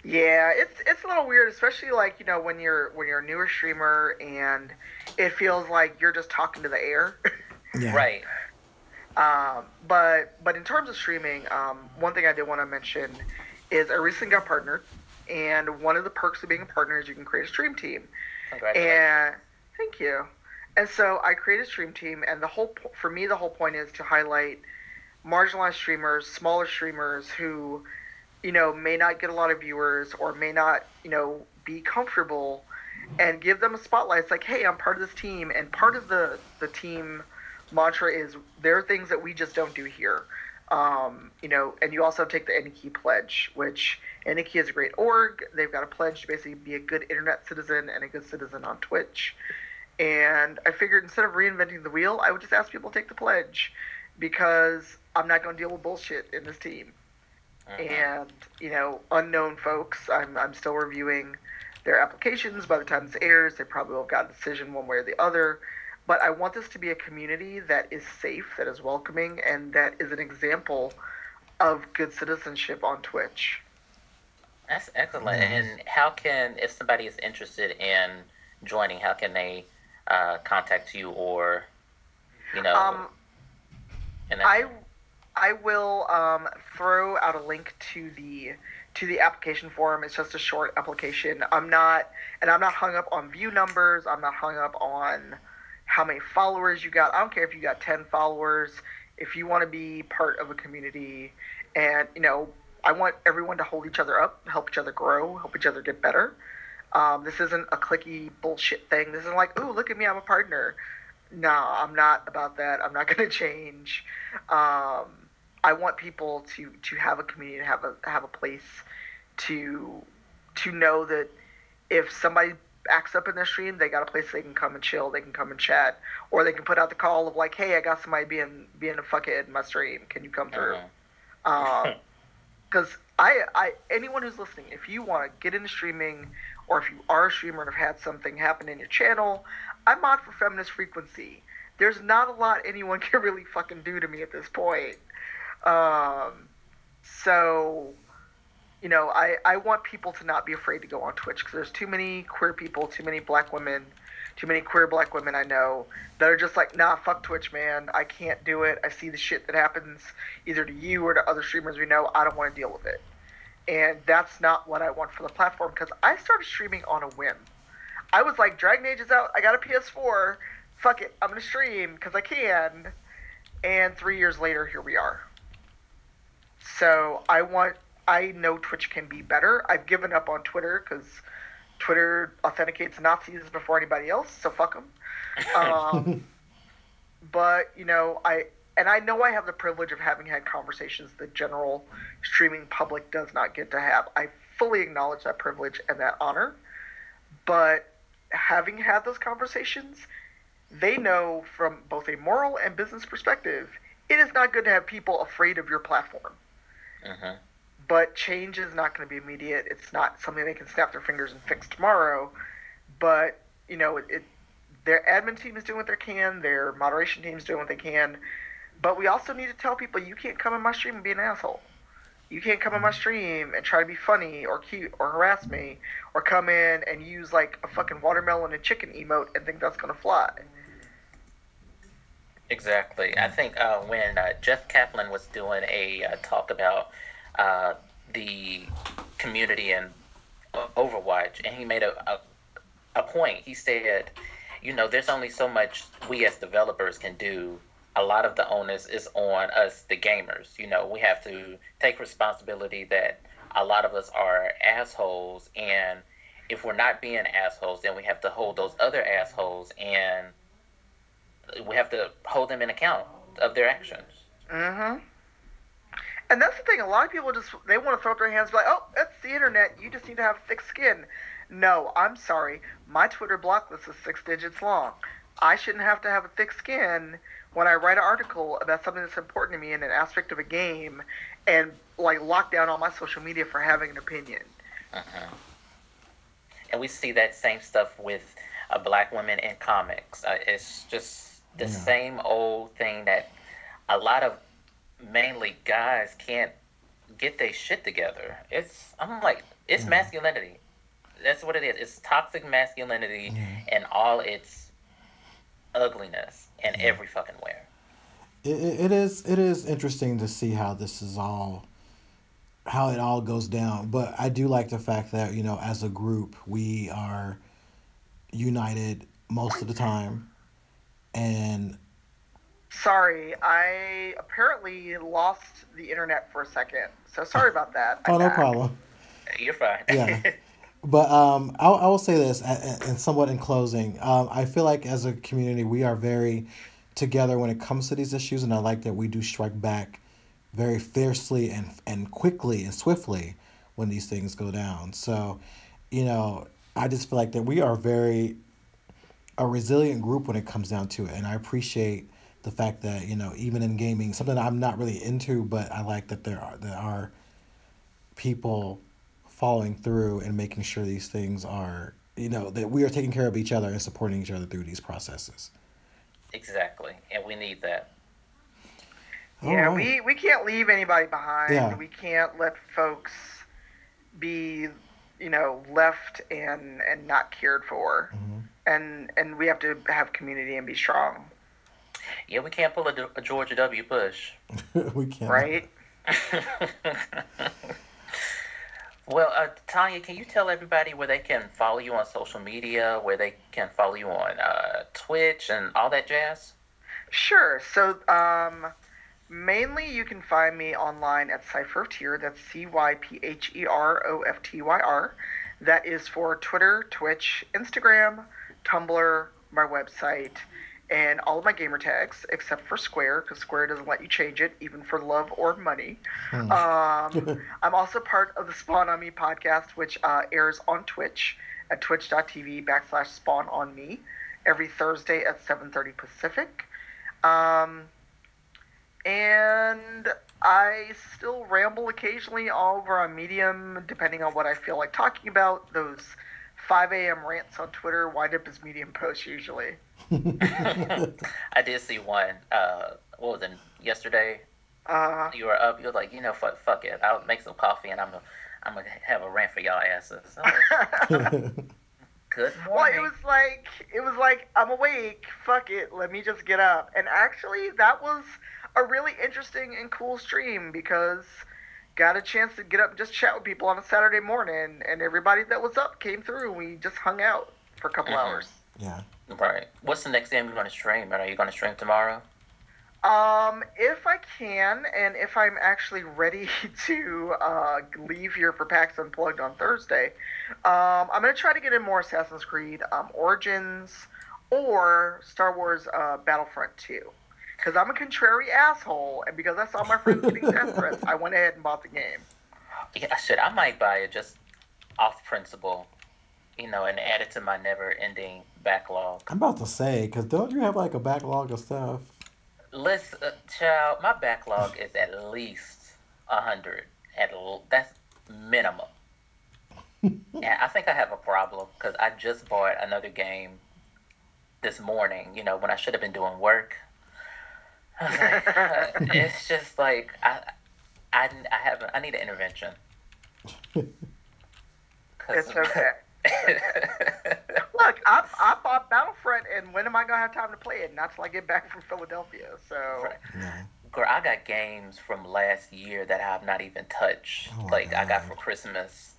Speaker 3: Yeah, it's it's a little weird, especially like you know when you're when you're a newer streamer and it feels like you're just talking to the air.
Speaker 2: yeah. Right.
Speaker 3: Um, but but in terms of streaming, um, one thing I did want to mention is I recently got partnered, and one of the perks of being a partner is you can create a stream team. And thank you. And so I created a stream team, and the whole for me the whole point is to highlight marginalized streamers, smaller streamers who, you know, may not get a lot of viewers or may not, you know, be comfortable and give them a spotlight. It's like, hey, I'm part of this team, and part of the the team mantra is there are things that we just don't do here. Um, you know, and you also take the AnyKey pledge, which AnyKey is a great org. They've got a pledge to basically be a good internet citizen and a good citizen on Twitch. And I figured instead of reinventing the wheel, I would just ask people to take the pledge because I'm not going to deal with bullshit in this team. Uh-huh. And you know, unknown folks, I'm I'm still reviewing their applications. By the time this airs, they probably will have got a decision one way or the other. But I want this to be a community that is safe, that is welcoming, and that is an example of good citizenship on Twitch.
Speaker 2: That's excellent. Mm-hmm. And how can, if somebody is interested in joining, how can they uh, contact you or, you know?
Speaker 3: Um, I I will um, throw out a link to the to the application form. It's just a short application. I'm not, and I'm not hung up on view numbers. I'm not hung up on how many followers you got. I don't care if you got 10 followers. If you want to be part of a community, and you know, I want everyone to hold each other up, help each other grow, help each other get better. Um, this isn't a clicky bullshit thing. This isn't like, ooh, look at me, I'm a partner. No, I'm not about that. I'm not going to change. Um, I want people to to have a community, to have a have a place to to know that if somebody acts up in their stream, they got a place they can come and chill, they can come and chat, or they can put out the call of like, "Hey, I got somebody being being a fuckhead in my stream. Can you come through?"
Speaker 2: Uh-huh.
Speaker 3: Because I, I, anyone who's listening, if you want to get into streaming, or if you are a streamer and have had something happen in your channel, I'm on for feminist frequency. There's not a lot anyone can really fucking do to me at this point. Um, so, you know, I, I want people to not be afraid to go on Twitch because there's too many queer people, too many black women, too many queer black women I know that are just like, nah, fuck Twitch, man. I can't do it. I see the shit that happens either to you or to other streamers we know. I don't want to deal with it. And that's not what I want for the platform because I started streaming on a whim. I was like, Dragon Age is out. I got a PS4. Fuck it. I'm going to stream because I can. And three years later, here we are. So I want. I know Twitch can be better. I've given up on Twitter because Twitter authenticates Nazis before anybody else. So fuck them. Um, but you know, I and I know I have the privilege of having had conversations the general streaming public does not get to have. I fully acknowledge that privilege and that honor. But having had those conversations, they know from both a moral and business perspective, it is not good to have people afraid of your platform.
Speaker 2: Uh-huh.
Speaker 3: But change is not going to be immediate. It's not something they can snap their fingers and fix tomorrow. But you know, it, it their admin team is doing what they can. Their moderation team is doing what they can. But we also need to tell people you can't come in my stream and be an asshole. You can't come in my stream and try to be funny or cute or harass me or come in and use like a fucking watermelon and chicken emote and think that's gonna fly.
Speaker 2: Exactly. I think uh, when uh, Jeff Kaplan was doing a uh, talk about uh, the community in uh, Overwatch, and he made a, a a point. He said, you know, there's only so much we as developers can do. A lot of the onus is on us, the gamers. You know, we have to take responsibility that a lot of us are assholes, and if we're not being assholes, then we have to hold those other assholes and we have to hold them in account of their actions.
Speaker 3: Mm-hmm. And that's the thing. A lot of people just they want to throw up their hands, be like, "Oh, that's the internet. You just need to have thick skin." No, I'm sorry. My Twitter block list is six digits long. I shouldn't have to have a thick skin when I write an article about something that's important to me in an aspect of a game, and like lock down all my social media for having an opinion.
Speaker 2: Uh-huh. And we see that same stuff with uh, black women in comics. Uh, it's just the
Speaker 1: Yeah.
Speaker 2: same old thing that a lot of mainly guys can't get their shit together. It's I'm like it's masculinity. That's what it is. It's toxic masculinity and all its ugliness in every fucking where.
Speaker 1: it it is it is interesting to see how this is all how it all goes down but i do like the fact that you know as a group we are united most of the time and
Speaker 3: Sorry, I apparently lost the internet for a second. So sorry about that.
Speaker 1: oh
Speaker 3: I'm
Speaker 1: no
Speaker 3: back.
Speaker 1: problem
Speaker 2: You're fine.
Speaker 1: Yeah. But um, I, I will say this, a- a- and somewhat in closing, um, I feel like as a community we are very together when it comes to these issues, and I like that we do strike back very fiercely and and quickly and swiftly when these things go down. So, you know, I just feel like that we are very a resilient group when it comes down to it, and I appreciate the fact that you know even in gaming, something that I'm not really into, but I like that there are there are people following through and making sure these things are you know that we are taking care of each other and supporting each other through these processes.
Speaker 2: exactly. And we need that.
Speaker 3: Yeah,
Speaker 1: All right.
Speaker 3: we, we can't leave anybody behind.
Speaker 1: Yeah.
Speaker 3: We can't let folks be, you know, left and and not cared for.
Speaker 1: Mhm.
Speaker 3: And and we have to have community and be strong,
Speaker 2: Yeah, we can't pull a, a Georgia W. Bush.
Speaker 1: we can't.
Speaker 3: right?
Speaker 2: well, uh, Tanya, can you tell everybody where they can follow you on social media, where they can follow you on uh, Twitch and all that jazz?
Speaker 3: Sure. So, um, mainly you can find me online at Cypher of Tyr. That's C Y P H E R O F T Y R. That is for Twitter, Twitch, Instagram, Tumblr, my website, and all of my gamer tags except for Square because Square doesn't let you change it even for love or money.
Speaker 1: Hmm.
Speaker 3: Um, I'm also part of the Spawn on Me podcast, which uh, airs on Twitch at twitch.tv backslash Spawn on Me every Thursday at 7:30 Pacific. Um, and I still ramble occasionally all over on Medium, depending on what I feel like talking about. Those 5 a.m. rants on Twitter wind up as Medium posts usually.
Speaker 2: I did see one. Uh, what was it? Yesterday,
Speaker 3: Uh,
Speaker 2: you were up. You were like, you know, fuck, fuck it. I'll make some coffee and I'm gonna, I'm gonna have a rant for y'all asses. Like, Good
Speaker 3: well, it was like it was like I'm awake. Fuck it, let me just get up. And actually, that was a really interesting and cool stream because got a chance to get up and just chat with people on a Saturday morning, and everybody that was up came through. and We just hung out for a couple
Speaker 2: Mhm.
Speaker 3: hours.
Speaker 1: yeah.
Speaker 2: Right. What's the next game you're gonna stream? Are you gonna stream tomorrow?
Speaker 3: Um, if I can, and if I'm actually ready to uh, leave here for PAX Unplugged on Thursday, um, I'm gonna try to get in more Assassin's Creed um, Origins or Star Wars uh, Battlefront 2. Because I'm a contrary asshole, and because I saw my friends getting death threats, I went ahead and bought the game.
Speaker 2: Yeah, shit. I might buy it just off principle, you know, and add it to my never-ending backlog.
Speaker 1: I'm about to say, because don't you have like a backlog of stuff?
Speaker 2: Listen, uh, child, my backlog is at least a hundred. At l- that's minimum. and I think I have a problem because I just bought another game this morning. You know, when I should have been doing work. I was like, uh, it's just like I, I, I haven't. I need an intervention.
Speaker 3: It's okay. Look, I, I bought Battlefront, and when am I gonna have time to play it? Not till I get back from Philadelphia. So.
Speaker 2: Right. Girl, I got games from last year that I have not even touched.
Speaker 1: Oh my
Speaker 2: like I got for Christmas.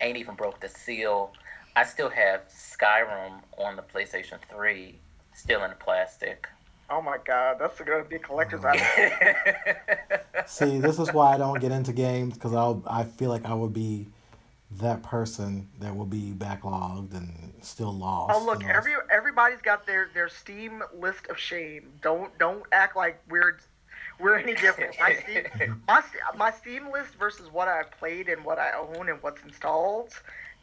Speaker 2: Ain't even broke the seal. I still have Skyrim on the PlayStation 3, still in the plastic.
Speaker 3: Oh my god, that's gonna be a collector's item.
Speaker 1: See, this is why I don't get into games because I I feel like I would be that person that will be backlogged and still lost.
Speaker 3: Oh look,
Speaker 1: and all
Speaker 3: every everybody's got their their Steam list of shame. Don't don't act like we're we're any different. My Steam, my, my Steam list versus what I've played and what I own and what's installed.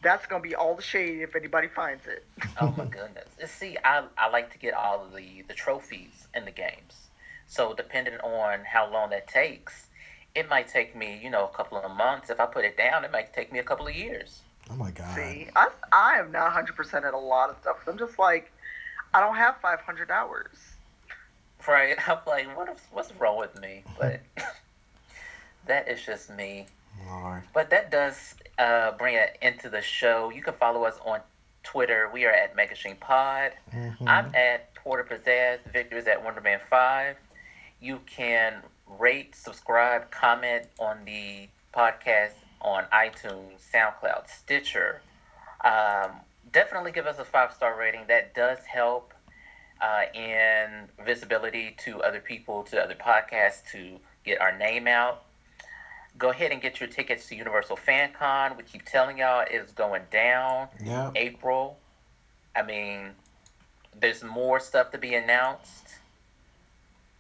Speaker 3: That's gonna be all the shade if anybody finds it.
Speaker 2: oh my goodness. See, I, I like to get all of the, the trophies in the games. So depending on how long that takes, it might take me, you know, a couple of months. If I put it down, it might take me a couple of years.
Speaker 1: Oh my god.
Speaker 3: See, I I am not 100 percent at a lot of stuff. I'm just like, I don't have 500 hours.
Speaker 2: Right? I'm like, what is, what's wrong with me? But that is just me.
Speaker 1: Lord.
Speaker 2: But that does uh, bring it into the show. You can follow us on Twitter. We are at Megashine Pod.
Speaker 1: Mhm.
Speaker 2: I'm at Porter Pizzazz. Victor is at Wonderman5. You can rate, subscribe, comment on the podcast on iTunes, SoundCloud, Stitcher. Um, definitely give us a five star rating. That does help uh, in visibility to other people, to other podcasts, to get our name out. Go ahead and get your tickets to Universal Fan Con. We keep telling y'all it's going down.
Speaker 1: Yeah.
Speaker 2: April. I mean, there's more stuff to be announced.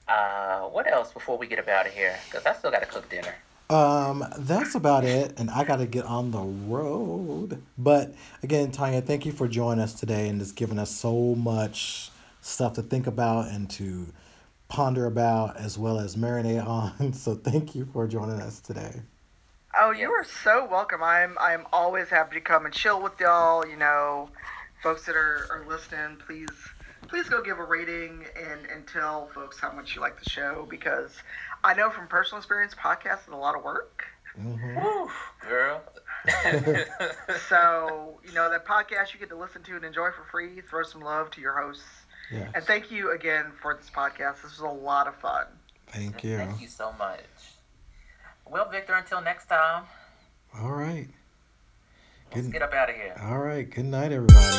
Speaker 2: Uh, what else before we get up out of here? Because I still got to cook dinner.
Speaker 1: Um, that's about it, and I got to get on the road. But again, Tanya, thank you for joining us today and just giving us so much stuff to think about and to ponder about, as well as marinate on. So thank you for joining us today.
Speaker 3: Oh, you are so welcome. I'm I'm always happy to come and chill with y'all. You know, folks that are, are listening, please please go give a rating and, and tell folks how much you like the show because I know from personal experience, podcast is a lot of work.
Speaker 1: hmm
Speaker 2: Woo, girl.
Speaker 3: So you know that podcast you get to listen to and enjoy for free. Throw some love to your hosts,
Speaker 1: Yeah.
Speaker 3: and thank you again for this podcast. This was a lot of fun.
Speaker 1: Thank you.
Speaker 2: Thank you so much. Well, Victor, until next time,
Speaker 1: All right.
Speaker 2: let's
Speaker 1: Good.
Speaker 2: get up out of here.
Speaker 1: All right. Good night, everybody.